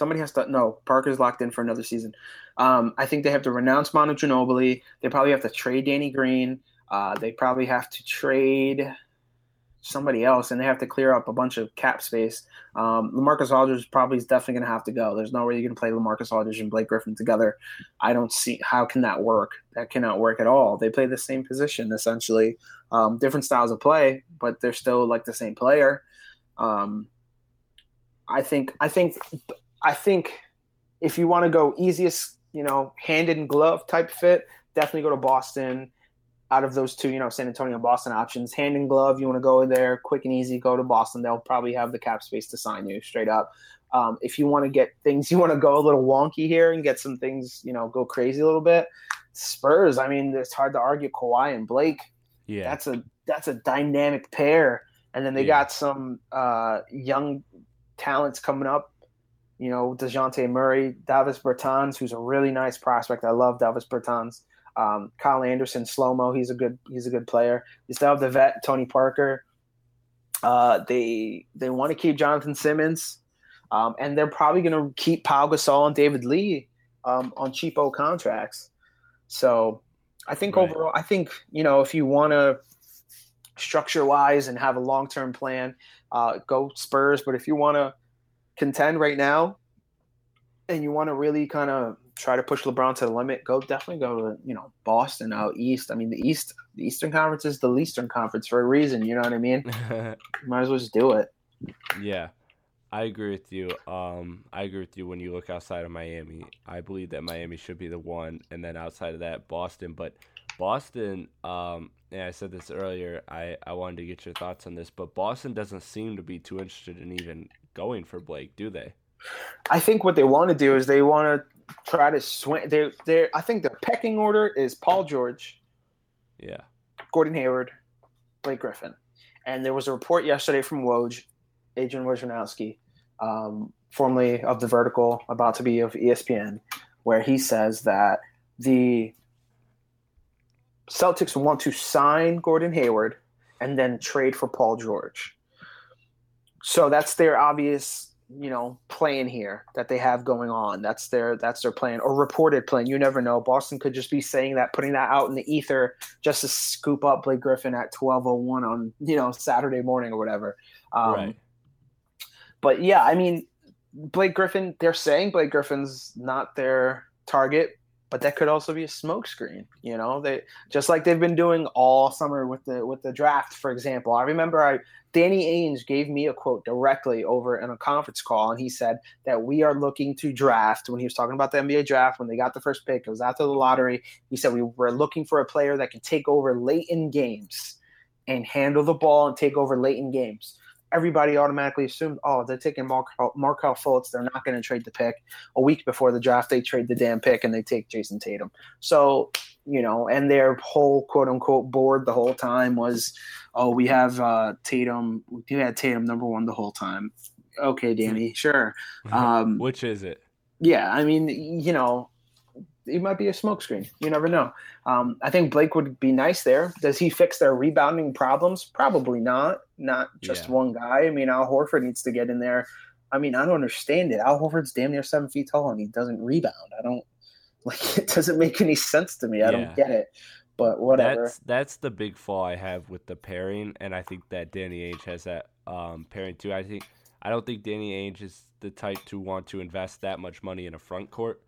Somebody has to no. Parker's locked in for another season. Um, I think they have to renounce Manu Ginobili. They probably have to trade Danny Green. Uh, they probably have to trade somebody else, and they have to clear up a bunch of cap space. Um, Lamarcus Aldridge probably is definitely going to have to go. There's no way going to play Lamarcus Aldridge and Blake Griffin together. I don't see how can that work. That cannot work at all. They play the same position essentially, um, different styles of play, but they're still like the same player. Um, I think I think I think if you want to go easiest, you know, hand in glove type fit, definitely go to Boston. Out of those two, you know, San Antonio Boston options, hand in glove, you want to go there quick and easy, go to Boston. They'll probably have the cap space to sign you straight up. Um, if you want to get things, you want to go a little wonky here and get some things, you know, go crazy a little bit. Spurs, I mean, it's hard to argue Kawhi and Blake. Yeah, that's a that's a dynamic pair. And then they yeah. got some uh, young talents coming up you know, DeJounte Murray, Davis Bertans, who's a really nice prospect. I love Davis Bertans. Um, Kyle Anderson, slow mo, he's a good he's a good player. You still have the vet Tony Parker. Uh, they they want to keep Jonathan Simmons, um, and they're probably going to keep Pau Gasol and David Lee um, on cheapo contracts. So I think right. overall, I think you know if you want to structure wise and have a long term plan, uh, go Spurs. But if you want to contend right now, and you want to really kind of try to push LeBron to the limit, go definitely go to you know Boston out east. I mean, the East, the Eastern Conference is the Eastern Conference for a reason. You know what I mean? Might as well just do it. Yeah, I agree with you. Um, I agree with you when you look outside of Miami. I believe that Miami should be the one, and then outside of that, Boston. But Boston, um, and I said this earlier. I I wanted to get your thoughts on this, but Boston doesn't seem to be too interested in even going for Blake, do they? I think what they want to do is they want to try to swing. They they I think the pecking order is Paul George, Yeah. Gordon Hayward, Blake Griffin, and there was a report yesterday from Woj, Adrian Wojnarowski, um, formerly of the Vertical, about to be of ESPN, where he says that the Celtics want to sign Gordon Hayward and then trade for Paul George. So that's their obvious, you know, plan here that they have going on. That's their that's their plan or reported plan. You never know. Boston could just be saying that, putting that out in the ether just to scoop up Blake Griffin at twelve oh one on you know Saturday morning or whatever. Um, right. But yeah, I mean, Blake Griffin. They're saying Blake Griffin's not their target, but that could also be a smokescreen. You know, they just like they've been doing all summer with the with the draft, for example. I remember I Danny Ainge gave me a quote directly over in a conference call, and he said that we are looking to draft when he was talking about the NBA draft when they got the first pick. It was after the lottery. He said we were looking for a player that can take over late in games and handle the ball and take over late in games everybody automatically assumed, oh, they're taking Markelle, Markelle Fultz. They're not going to trade the pick. A week before the draft, they trade the damn pick and they take Jayson Tatum. So, you know, and their whole quote unquote board the whole time was, oh, we have uh, Tatum. We had Tatum number one the whole time. Okay, Danny, sure. Um, Which is it? yeah, I mean, you know, it might be a smokescreen. You never know. Um, I think Blake would be nice there. Does he fix their rebounding problems? Probably not. Not just Yeah. one guy. I mean, Al Horford needs to get in there. I mean, I don't understand it. Al Horford's damn near seven feet tall and he doesn't rebound. I don't like. It doesn't make any sense to me. I Yeah. don't get it. But whatever. That's that's the big flaw I have with the pairing, and I think that Danny Ainge has that um, pairing too. I think I don't think Danny Ainge is the type to want to invest that much money in a front court.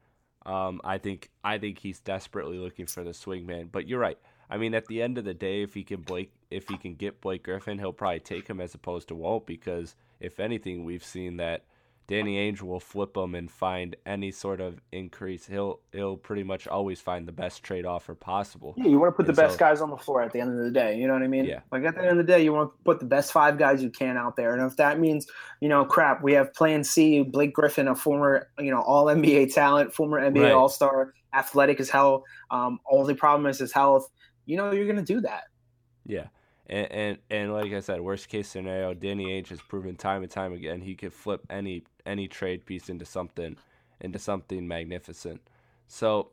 Um, I think I think he's desperately looking for the swingman. But you're right. I mean, at the end of the day, if he can Blake, if he can get Blake Griffin, he'll probably take him as opposed to won't. Because if anything, we've seen that Danny Ainge will flip him and find any sort of increase. He'll he'll pretty much always find the best trade offer possible. Yeah, you want to put the And best guys on the floor at the end of the day. You know what I mean? Yeah. Like at the end of the day, you want to put the best five guys you can out there. And if that means, you know, crap, we have Plan C, Blake Griffin, a former, you know, All NBA talent, former NBA Right. All Star, athletic as hell. Um, all the problem is his health. You know, you're gonna do that. Yeah. And, and and like I said, worst case scenario, Danny Ainge has proven time and time again he could flip any any trade piece into something into something magnificent. So,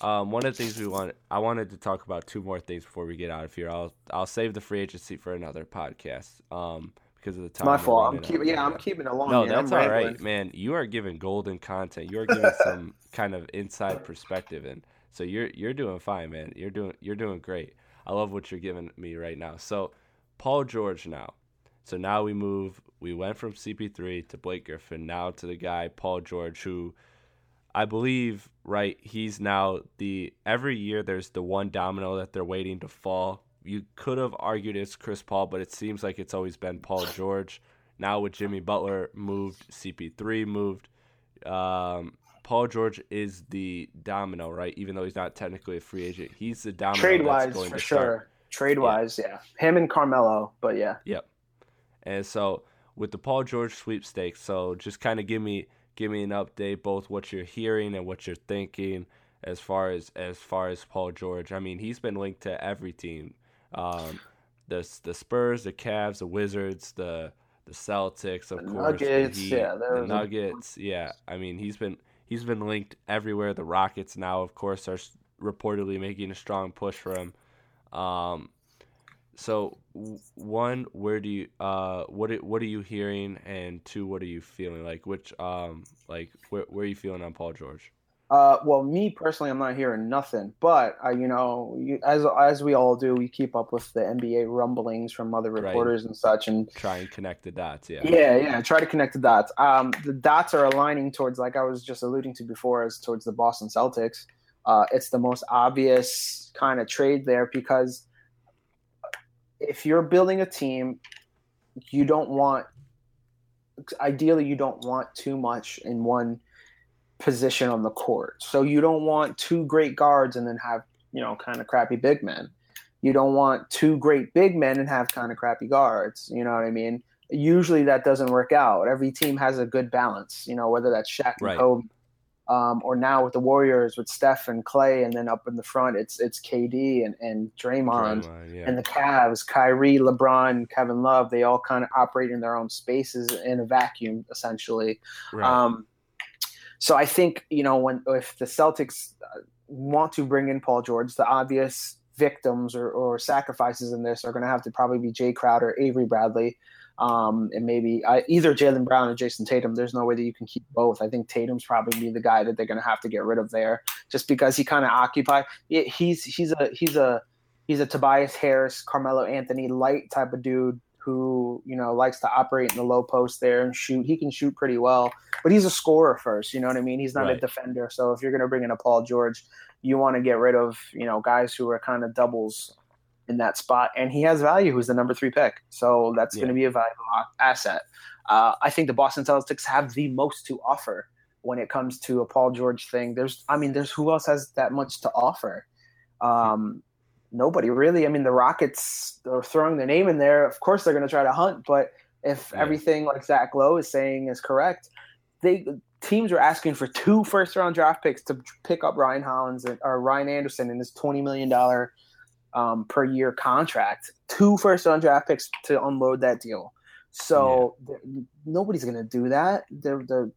um, one of the things we want I wanted to talk about two more things before we get out of here. I'll I'll save the free agency for another podcast. Um, because of the time. My fault. I'm keeping. Yeah, I'm keeping along. No, here. that's I'm all rambling. right, man. You are giving golden content. You are giving some kind of inside perspective, and so you're you're doing fine, man. You're doing you're doing great. I love what you're giving me right now. So, Paul George now. So now we move. We went from CP3 to Blake Griffin, now to the guy Paul George, who I believe, right? He's now the every year there's the one domino that they're waiting to fall. You could have argued it's Chris Paul, but it seems like it's always been Paul George. Now with Jimmy Butler moved, CP3 moved. Um, Paul George is the domino, right? Even though he's not technically a free agent, he's the domino Trade wise, for to sure. Trade wise, yeah. Him and Carmelo, but yeah. Yep. And so with the Paul George sweepstakes, so just kind of give me give me an update, both what you're hearing and what you're thinking as far as as far as Paul George. I mean, he's been linked to every team, um, the the Spurs, the Cavs, the Wizards, the the Celtics, of The course, Nuggets, the, Heat, yeah, the was a- Nuggets. Yeah, I mean, he's been he's been linked everywhere. The Rockets now, of course, are reportedly making a strong push for him. Um, so one, where do you uh what what are you hearing, and two, what are you feeling like? Which um like where where are you feeling on Paul George? Uh, well, me personally, I'm not hearing nothing, but uh, you know, you, as as we all do, we keep up with the NBA rumblings from other Right. reporters and such, and Try and connect the dots. Yeah. yeah, yeah, try to connect the dots. Um, the dots are aligning towards, like I was just alluding to before, as towards the Boston Celtics. Uh, it's the most obvious kind of trade there because if you're building a team, you don't want, ideally, you don't want too much in one position on the court. So you don't want two great guards and then have, you know, kind of crappy big men. You don't want two great big men and have kind of crappy guards. You know what I mean? Usually that doesn't work out. Every team has a good balance, you know, whether that's Shaq and Right. Kobe. Um, or now with the Warriors with Steph and Clay, and then up in the front it's it's KD and, and Draymond, Draymond, yeah. and the Cavs, Kyrie, LeBron, Kevin Love, they all kind of operate in their own spaces in a vacuum, essentially. Right. Um, so I think you know when if the Celtics uh, want to bring in Paul George, the obvious victims or, or sacrifices in this are going to have to probably be Jae Crowder, Avery Bradley, um, and maybe uh, either Jaylen Brown or Jayson Tatum. There's no way that you can keep both. I think Tatum's probably the guy that they're going to have to get rid of there, just because he kind of occupy. He's he's a he's a he's a Tobias Harris, Carmelo Anthony light type of dude who you know likes to operate in the low post there and shoot. He can shoot pretty well, but he's a scorer first. You know what I mean? He's not a defender. So if you're going to bring in a Paul George, you want to get rid of you know guys who are kind of doubles in that spot, and he has value. Who's the number three pick? So that's going to be a valuable asset. Uh, I think the Boston Celtics have the most to offer when it comes to a Paul George thing. There's, I mean, there's who else has that much to offer? Um, nobody really. I mean, the Rockets are throwing their name in there. Of course, they're going to try to hunt, but if Yeah. everything like Zach Lowe is saying is correct, they teams are asking for two first round draft picks to pick up Ryan Hollins and, or Ryan Anderson in this twenty million dollar um, per year contract. Two first round draft picks to unload that deal. So th- nobody's going to do that. They're, they're,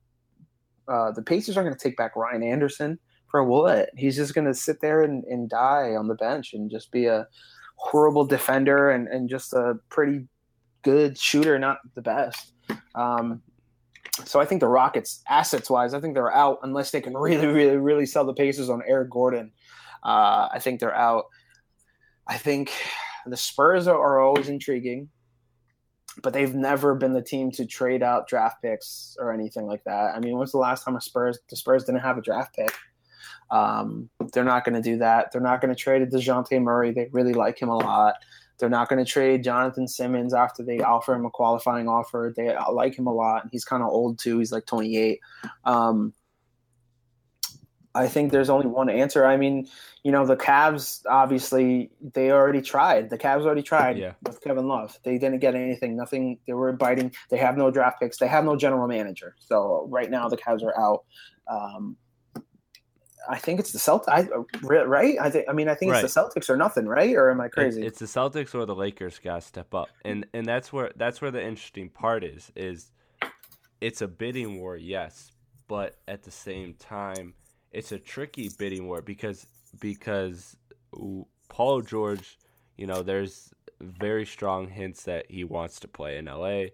uh, the Pacers aren't going to take back Ryan Anderson for what? He's just going to sit there and, and die on the bench and just be a horrible defender and, and just a pretty good shooter, not the best. Um, so I think the Rockets, assets wise, I think they're out unless they can really, really, really sell the Pacers on Eric Gordon. Uh, I think they're out. I think the Spurs are, are always intriguing, but they've never been the team to trade out draft picks or anything like that. I mean, when's the last time a Spurs the Spurs didn't have a draft pick? Um, they're not going to do that. They're not going to trade Dejounte Murray. They really like him a lot. They're not going to trade Jonathan Simmons after they offer him a qualifying offer. They like him a lot. And he's kind of old too. He's like 28. Um, I think there's only one answer. I mean, you know, the Cavs obviously they already tried. The Cavs already tried Yeah. with Kevin Love. They didn't get anything. Nothing. They were biting. They have no draft picks. They have no general manager. So right now the Cavs are out. Um, I think it's the Celtics, I, right? I think. I mean, I think it's the Celtics or nothing, right? Or am I crazy? It's the Celtics or the Lakers got to step up, and and that's where that's where the interesting part is. Is it's a bidding war, yes, but at the same time, it's a tricky bidding war because because Paul George, you know, there's very strong hints that he wants to play in LA.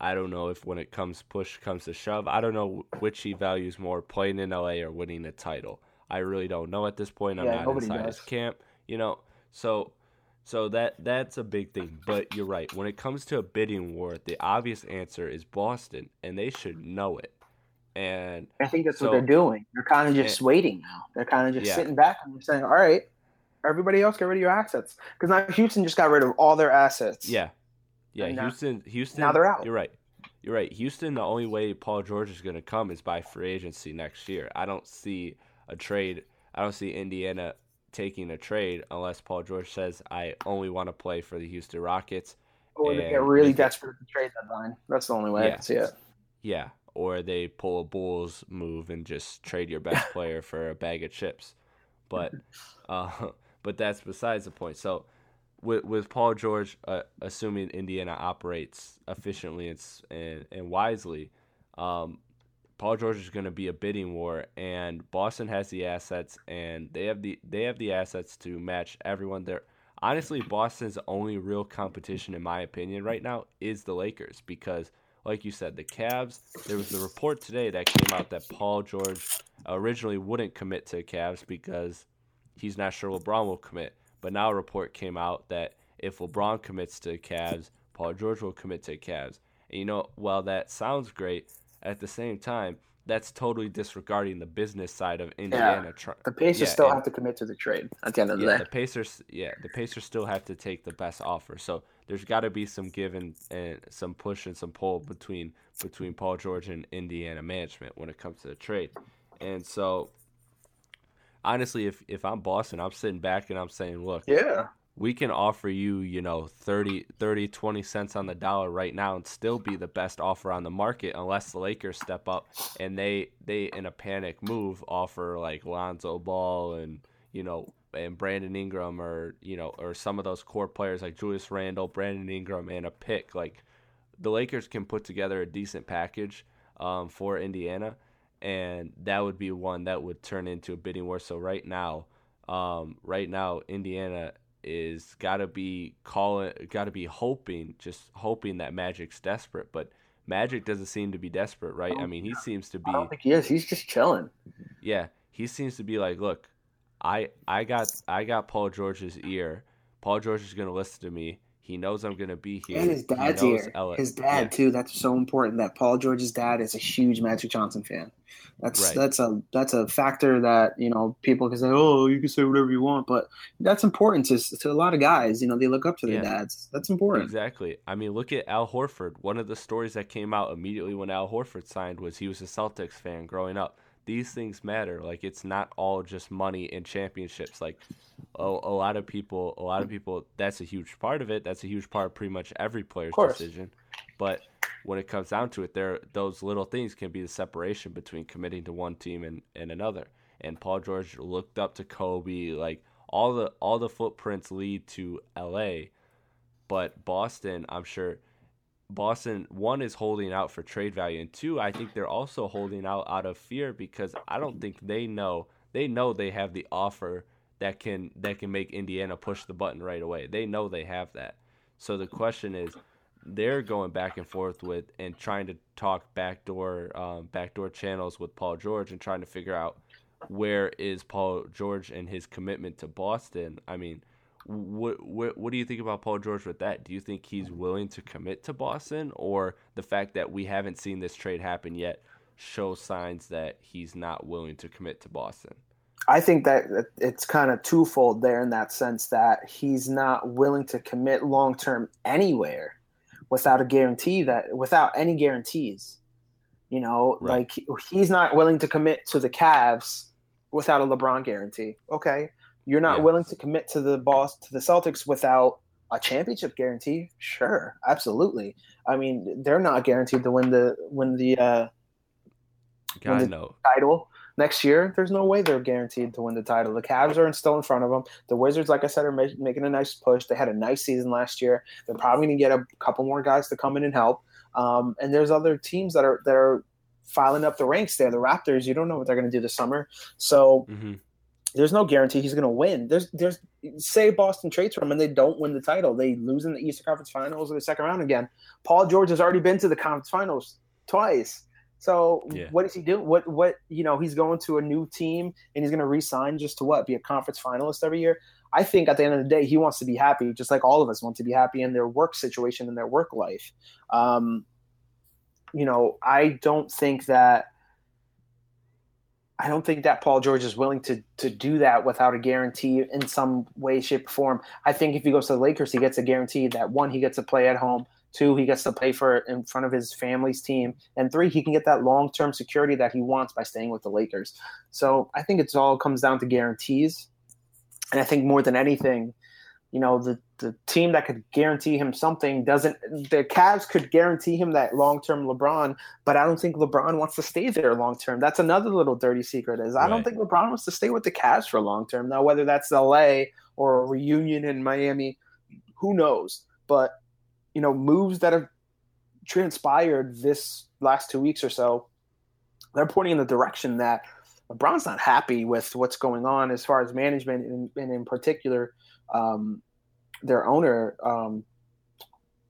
I don't know if when it comes push comes to shove, I don't know which he values more, playing in LA or winning a title. I really don't know at this point. I'm Yeah, not inside does. his camp, you know. So so that that's a big thing. But you're right. When it comes to a bidding war, the obvious answer is Boston, and they should know it. And I think that's so- what they're doing. They're kind of just Yeah. waiting now. They're kind of just Yeah. sitting back and saying, "All right, everybody else, get rid of your assets." Because now Houston just got rid of all their assets. yeah, yeah, And now- Houston, Houston. now they're out. You're right. You're right. Houston. The only way Paul George is going to come is by free agency next year. I don't see a trade. I don't see Indiana taking a trade unless Paul George says I only want to play for the Houston Rockets. or they get really desperate at the trade deadline. That's the only way I can see it. Yeah, or they pull a Bulls move and just trade your best player for a bag of chips. But uh, but that's besides the point. So with with Paul George, uh, assuming Indiana operates efficiently and and, and wisely, um, Paul George is going to be a bidding war, and Boston has the assets, and they have the they have the assets to match everyone there. Honestly, Boston's only real competition, in my opinion, right now is the Lakers because like you said, the Cavs. There was the report today that came out that Paul George originally wouldn't commit to the Cavs because he's not sure LeBron will commit. But now a report came out that if LeBron commits to the Cavs, Paul George will commit to the Cavs. And you know, while that sounds great, at the same time, that's totally disregarding the business side of Indiana. Yeah. The Pacers yeah, still have to commit to the trade at the end of the yeah, day. The Pacers, yeah, the Pacers still have to take the best offer. So there's got to be some give and, and some push and some pull between between Paul George and Indiana management when it comes to the trade. And so, honestly, if if I'm Boston, I'm sitting back and I'm saying, look, yeah, we can offer you, you know, 30, 30, 20 cents on the dollar right now and still be the best offer on the market unless the Lakers step up and they, they in a panic move, offer like Lonzo Ball and, you know, and Brandon Ingram or, you know, or some of those core players like Julius Randle, Brandon Ingram, and a pick. Like the Lakers can put together a decent package um, for Indiana, and that would be one that would turn into a bidding war. So right now, um, right now, Indiana is got to be calling, got to be hoping, just hoping that Magic's desperate. But Magic doesn't seem to be desperate, right? I mean, he seems to be. I don't think he is. He's just chilling. Yeah, he seems to be like, look, I I got I got Paul George's ear. Paul George is gonna listen to me. He knows I'm gonna be here. And his dad's here. His dad yeah. too. That's so important. That Paul George's dad is a huge Magic Johnson fan. That's right. that's a that's a factor that you know people can say, oh, you can say whatever you want, but that's important to to a lot of guys. You know, they look up to their yeah. dads. That's important. Exactly. I mean, look at Al Horford. One of the stories that came out immediately when Al Horford signed was he was a Celtics fan growing up these things matter. Like it's not all just money and championships. Like a, a lot of people, a lot of people, that's a huge part of it. That's a huge part of pretty much every player's decision. But when it comes down to it, there those little things can be the separation between committing to one team and, and another. And Paul George looked up to Kobe. Like all the all the footprints lead to L.A. But Boston, I'm sure Boston one is holding out for trade value, and two, I think they're also holding out out of fear because I don't think they know they know they have the offer that can that can make Indiana push the button right away. They know they have that. So the question is, they're going back and forth with and trying to talk backdoor um, backdoor channels with Paul George and trying to figure out where is Paul George and his commitment to Boston. I mean what, what what do you think about Paul George with that? Do you think he's mm-hmm. willing to commit to Boston, or the fact that we haven't seen this trade happen yet shows signs that he's not willing to commit to Boston? I think that it's kind of twofold there in that sense that he's not willing to commit long term anywhere without a guarantee that without any guarantees. You know, right. like he's not willing to commit to the Cavs without a LeBron guarantee. Okay, you're not yeah. willing to commit to the boss to the Celtics without a championship guarantee. Sure, absolutely. I mean, they're not guaranteed to win the win the uh, win the no. title next year. There's no way they're guaranteed to win the title. The Cavs are still in front of them. The Wizards, like I said, are make, making a nice push. They had a nice season last year. They're probably going to get a couple more guys to come in and help. Um, and there's other teams that are that are filing up the ranks there. The Raptors, you don't know what they're going to do this summer. So. Mm-hmm there's no guarantee he's going to win. There's there's say Boston trades for him and they don't win the title, they lose in the Eastern Conference Finals or the second round again. Paul George has already been to the conference finals twice. So yeah. what does he do? What what you know he's going to a new team and he's going to resign just to what be a conference finalist every year. I think at the end of the day he wants to be happy, just like all of us want to be happy in their work situation and their work life. Um, you know, I don't think that I don't think that Paul George is willing to to do that without a guarantee in some way, shape, or form. I think if he goes to the Lakers, he gets a guarantee that one, he gets to play at home, two, he gets to play for in front of his family's team, and three, he can get that long term security that he wants by staying with the Lakers. So I think it's all comes down to guarantees, and I think more than anything, you know, the the team that could guarantee him something doesn't. The Cavs could guarantee him that long term LeBron, but I don't think LeBron wants to stay there long term. That's another little dirty secret. Is I right. don't think LeBron wants to stay with the Cavs for long term. Now, whether that's L.A. or a reunion in Miami, who knows? But you know, moves that have transpired this last two weeks or so, they're pointing in the direction that LeBron's not happy with what's going on as far as management and, and in particular um, their owner um,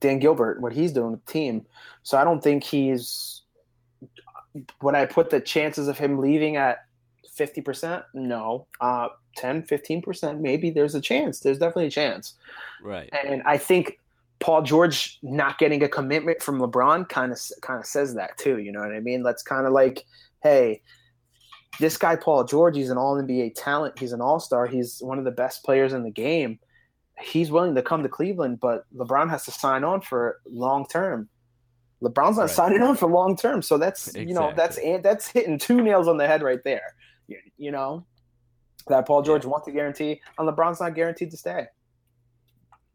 Dan Gilbert, what he's doing with the team. So I don't think he's. Would I put the chances of him leaving at 50%? No. Uh, 10, 15%, maybe there's a chance. There's definitely a chance. Right. And I think Paul George not getting a commitment from LeBron kind of kind of says that too. You know what I mean? That's kind of like, hey, this guy Paul George, he's an All NBA talent. He's an All Star. He's one of the best players in the game. He's willing to come to Cleveland, but LeBron has to sign on for long term. LeBron's not Right. signing on for long term, so that's you know that's that's hitting two nails on the head right there. You, you know that Paul George wants to guarantee, and LeBron's not guaranteed to stay.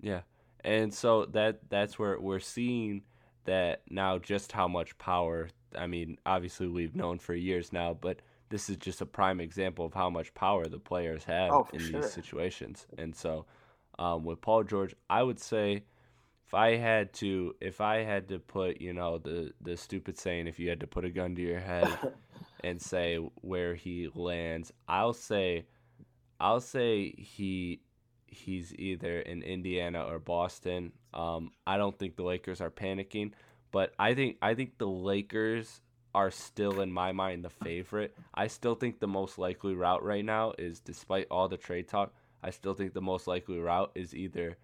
Yeah. And so that that's where we're seeing that now just how much power I mean, obviously we've known for years now, but this is just a prime example of how much power the players have Oh, in sure. these situations. And so um, with Paul George, I would say if I had to if I had to put, you know, the the stupid saying if you had to put a gun to your head and say where he lands, I'll say I'll say he he's either in Indiana or Boston. Um, I don't think the Lakers are panicking, but I think I think the Lakers are still in my mind the favorite. I still think the most likely route right now is despite all the trade talk, I still think the most likely route is either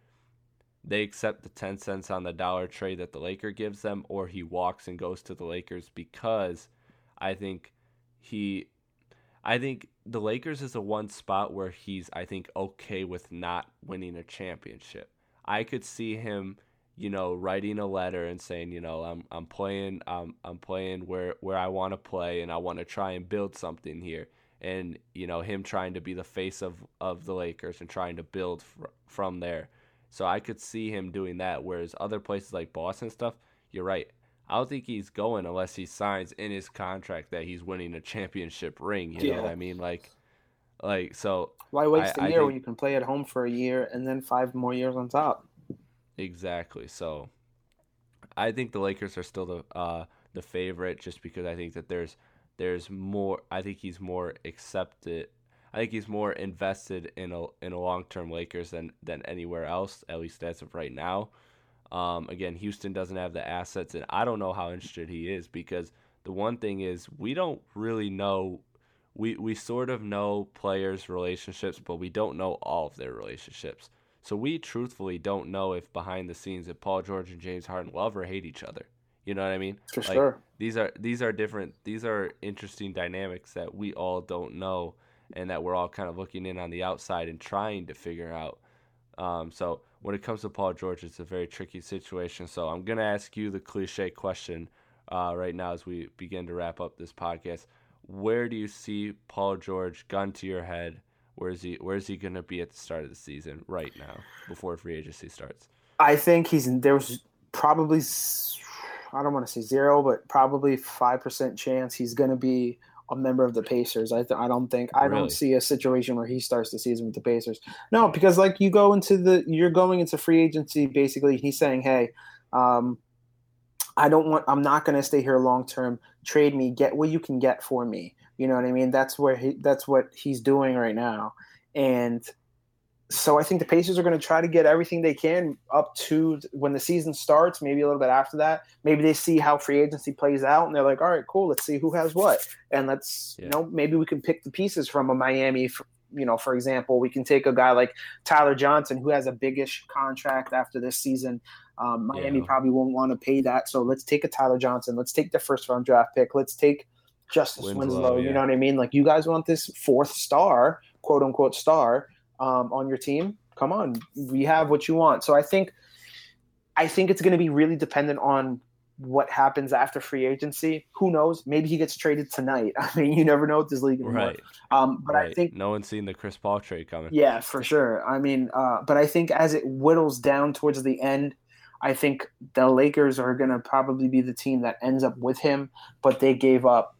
they accept the 10 cents on the dollar trade that the Laker gives them or he walks and goes to the Lakers because I think he I think the Lakers is the one spot where he's I think okay with not winning a championship. I could see him, you know, writing a letter and saying, you know, I'm I'm playing I'm I'm playing where where I want to play and I want to try and build something here. And you know, him trying to be the face of of the Lakers and trying to build fr- from there. So I could see him doing that whereas other places like Boston stuff, you're right. I don't think he's going unless he signs in his contract that he's winning a championship ring. You know what I mean? Like, like so. Why waste I- a year think- when you can play at home for a year and then five more years on top? Exactly. So, I think the Lakers are still the uh, the favorite, just because I think that there's there's more. I think he's more accepted. I think he's more invested in a in a long term Lakers than than anywhere else, at least as of right now. Um, again, Houston doesn't have the assets, and I don't know how interested he is because the one thing is we don't really know. We we sort of know players' relationships, but we don't know all of their relationships. So we truthfully don't know if behind the scenes if Paul George and James Harden love or hate each other. You know what I mean? For sure. These are these are different. These are interesting dynamics that we all don't know, and that we're all kind of looking in on the outside and trying to figure out. Um, so when it comes to Paul George, it's a very tricky situation. So I'm gonna ask you the cliche question uh, right now as we begin to wrap up this podcast. Where do you see Paul George, gun to your head? Where is he? Where is he gonna be at the start of the season right now, before free agency starts? I think he's there's probably I don't want to say zero, but probably five percent chance he's going to be a member of the Pacers. I th- I don't think I Really? don't see a situation where he starts the season with the Pacers. No, because like you go into the you're going into free agency basically. He's saying, hey. Um, I don't want. I'm not going to stay here long term. Trade me. Get what you can get for me. You know what I mean? That's where he. That's what he's doing right now. And so I think the Pacers are going to try to get everything they can up to when the season starts. Maybe a little bit after that. Maybe they see how free agency plays out, and they're like, "All right, cool. Let's see who has what, and let's Yeah. you know maybe we can pick the pieces from a Miami. you know, for example, we can take a guy like Tyler Johnson, who has a biggish contract after this season. Um, Miami Yeah. probably won't want to pay that, so let's take a Tyler Johnson. Let's take the first round draft pick. Let's take Justise Winslow, Winslow. yeah. You know what I mean? Like you guys want this fourth star, quote unquote star, um, on your team. Come on, we have what you want. So I think, I think it's going to be really dependent on what happens after free agency. Who knows? Maybe he gets traded tonight. I mean, you never know with this league anymore. Right. Um, but I think no one's seen the Chris Paul trade coming. yeah, for sure. I mean, uh, but I think as it whittles down towards the end, I think the Lakers are going to probably be the team that ends up with him. But they gave up,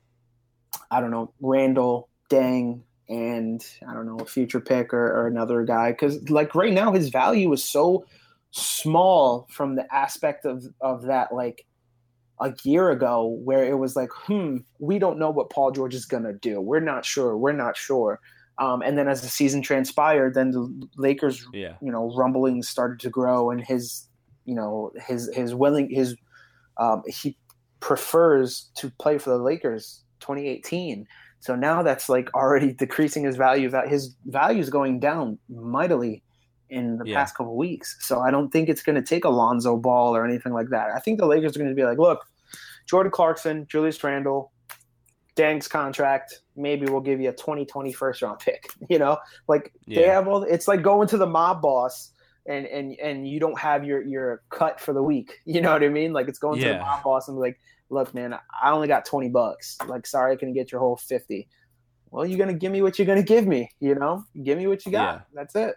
I don't know, Randle, Deng, and I don't know, a future pick or, or another guy. Because like right now, his value is so small from the aspect of of that like a year ago where it was like, hmm, we don't know what Paul George is gonna do. We're not sure. We're not sure. Um, and then as the season transpired, then the Lakers, Yeah. you know, rumblings started to grow, and his you know his his willing his um, he prefers to play for the Lakers 2018. So now that's like already decreasing his value. That his value is going down mightily in the Yeah. past couple weeks. So I don't think it's going to take Alonzo Ball or anything like that. I think the Lakers are going to be like, look, Jordan Clarkson, Julius Randle, Deng's contract. Maybe we'll give you a 2020 first round pick. You know, like they have all. It's like going to the mob boss. And, and and you don't have your your cut for the week. You know what I mean? Like it's going to the Yeah. mob boss and like, look, man, I only got 20 bucks. Like, sorry, I can get your whole 50. Well, you're going to give me what you're going to give me, you know? Give me what you got. Yeah. That's it.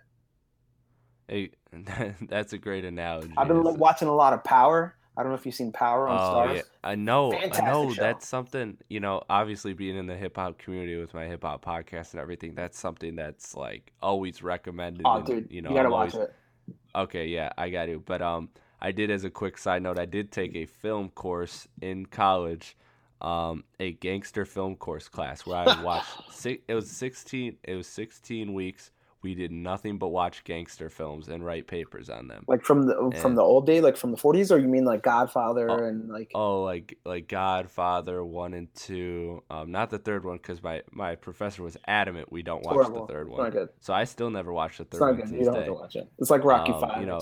Hey, that's a great analogy. I've been watching a lot of Power. I don't know if you've seen Power on Oh Starz. yeah, I know. I Fantastic know. show. That's something you know. Obviously, being in the hip hop community with my hip hop podcast and everything, that's something that's like always recommended. Oh, and, dude, you know, you got to I'm watch always- it. Okay, yeah, I got to. But um, I did as a quick side note, I did take a film course in college, um, a gangster film course class where I watched. six, it was sixteen. It was sixteen weeks. We did nothing but watch gangster films and write papers on them. Like from the from And- the old day, like from the 40s, or you mean like Godfather Oh, and like Oh, like like Godfather one and two. Um, not the third one because my my professor was adamant we don't watch horrible. the third one. So I still never watched the It's third not one good. You don't have to watch it. It's like Rocky Um, Five. you know.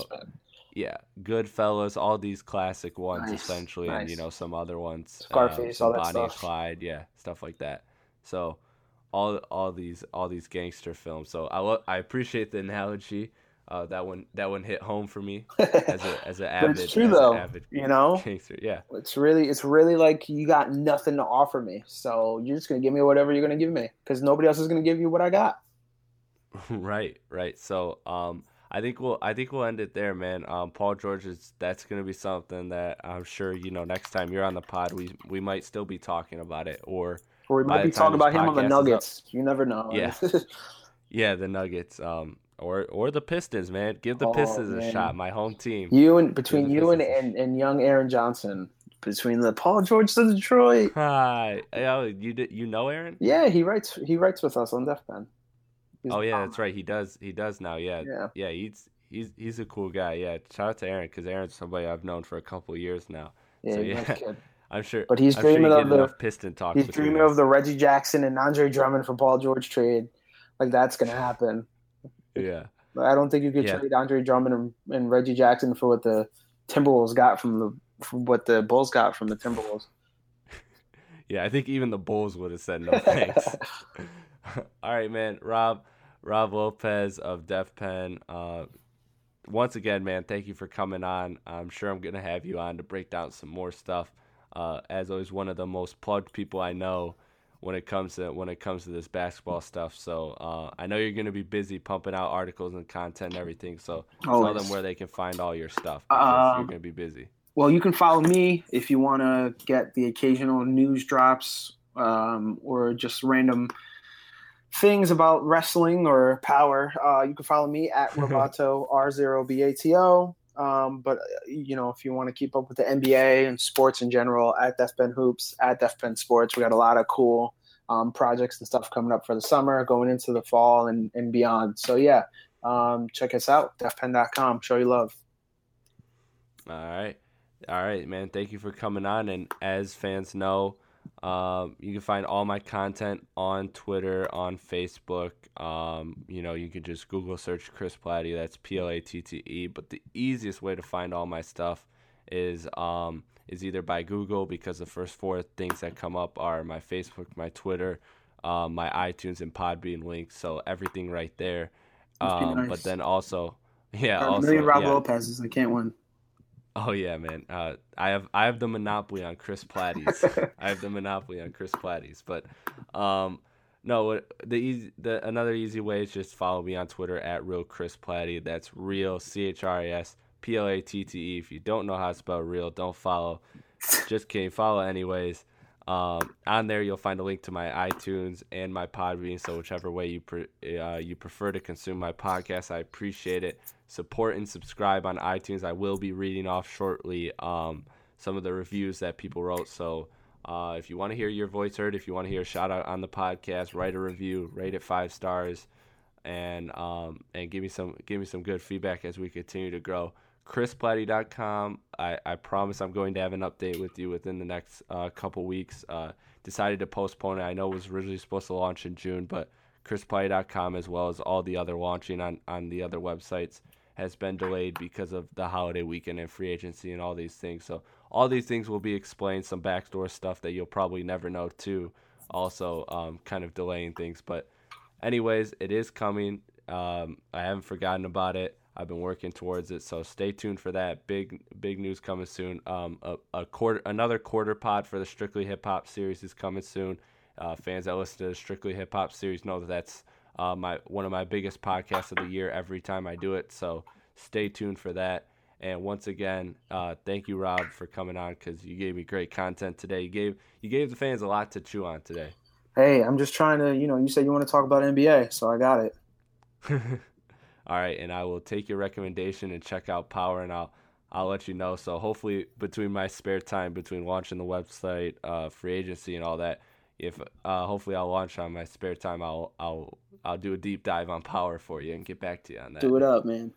Yeah, Goodfellas, all these classic ones Nice, essentially, and you know some other ones. Scarface, um, all that Bonnie and stuff. Clyde, yeah, stuff like that. So all all these all these gangster films. So I lo- I appreciate the analogy. Uh, that one that one hit home for me as a as an avid it's true though. avid You know, gangster. Yeah. it's really it's really like you got nothing to offer me, so you're just gonna give me whatever you're gonna give me because nobody else is gonna give you what I got. right, right. So, um, I think we'll I think we'll end it there, man. Um, Paul George is that's gonna be something that I'm sure you know next time you're on the pod, we we might still be talking about it, or Or we might be talking about him on the podcast is up- Nuggets. You never know. Yeah. yeah, the Nuggets, um, or or the Pistons, man. Give the Oh, Pistons a shot. My home team. you and between you and, Pistons. and and young Aaron Johnson, between the Paul George to Detroit. Hi, oh, you you know Aaron? Yeah, he writes he writes with us on Def Pen. Oh yeah, that's right. He does. He does now. Yeah, Yeah. yeah. He's he's he's a cool guy. Yeah. Shout out to Aaron because Aaron's somebody I've known for a couple of years now. Yeah, so yeah, nice. I'm sure. But he's I'm dreaming get of the- piston talk. He's dreaming us. of the Reggie Jackson and Andre Drummond for Paul George trade. Like that's gonna happen. Yeah. But I don't think you could Yeah. trade Andre Drummond and, and Reggie Jackson for what the Timberwolves got from the from what the Bulls got from the Timberwolves. Yeah, I think even the Bulls would have said no thanks. All right, man. Rob, Rob Lopez of Def Pen. Uh, once again, man, thank you for coming on. I'm sure I'm gonna have you on to break down some more stuff. Uh, as always, one of the most plugged people I know when it comes to when it comes to this basketball stuff. So uh, I know you're gonna be busy pumping out articles and content and everything. So tell Always. them where they can find all your stuff because you're Um, gonna be busy. Well, you can follow me if you want to get the occasional news drops um, or just random things about wrestling or power. Uh, you can follow me at Robato R0BATO. Um, but, uh, you know, if you want to keep up with the NBA and sports in general, at DefPen Hoops, at DefPen Sports, we got a lot of cool um, projects and stuff coming up for the summer, going into the fall and, and beyond. So, yeah, um, check us out, defpen.com. Show you love. All right. All right, man. Thank you for coming on. And as fans know, um, you can find all my content on Twitter, on Facebook. Um, you know, you can just Google search Chris Platte. That's P L A T T E. But the easiest way to find all my stuff is um, is either by Google because the first four things that come up are my Facebook, my Twitter, um, my iTunes, and Podbean links. So everything right there. Um, nice. But then also, yeah, a also, million Rob yeah, Lopez's. I can't win. Oh yeah, man. Uh, I have I have the monopoly on Chris Platties. I have the monopoly on Chris Platties. But um, no, the easy the another easy way is just follow me on Twitter at real Chris Platty. That's real C H R I S P L A T T E. If you don't know how to spell real, don't follow. Just kidding. Follow anyways. Um, on there you'll find a link to my iTunes and my Podbean. So whichever way you pre- uh, you prefer to consume my podcast, I appreciate it. Support and subscribe on iTunes. I will be reading off shortly um, some of the reviews that people wrote. So uh, if you want to hear your voice heard, if you want to hear a shout out on the podcast, write a review, rate it five stars, and um, and give me some give me some good feedback as we continue to grow. chrisplatty.com. I, I promise I'm going to have an update with you within the next uh, couple weeks. Uh, decided to postpone it. I know it was originally supposed to launch in June, but chrisplatty.com as well as all the other launching on, on the other websites has been delayed because of the holiday weekend and free agency and all these things. So all these things will be explained, some backdoor stuff that you'll probably never know too. Also, um, kind of delaying things, but anyways, it is coming. Um, I haven't forgotten about it. I've been working towards it, so stay tuned for that. Big big news coming soon. Um, a, a quarter another quarter pod for the Strictly Hip Hop series is coming soon. Uh, fans that listen to the Strictly Hip Hop series know that that's uh, my one of my biggest podcasts of the year every time I do it. So stay tuned for that. And once again, uh, thank you, Rob, for coming on because you gave me great content today. You gave you gave the fans a lot to chew on today. Hey, I'm just trying to, you know, you said you want to talk about NBA, so I got it. All right, and I will take your recommendation and check out Power, and I'll I'll let you know. So hopefully, between my spare time, between launching the website, uh, free agency, and all that, if uh, hopefully I'll launch on my spare time, I'll I'll I'll do a deep dive on power for you and get back to you on that. Do it up, man.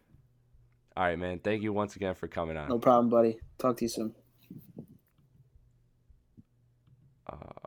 All right, man. Thank you once again for coming on. No problem, buddy. Talk to you soon. Uh...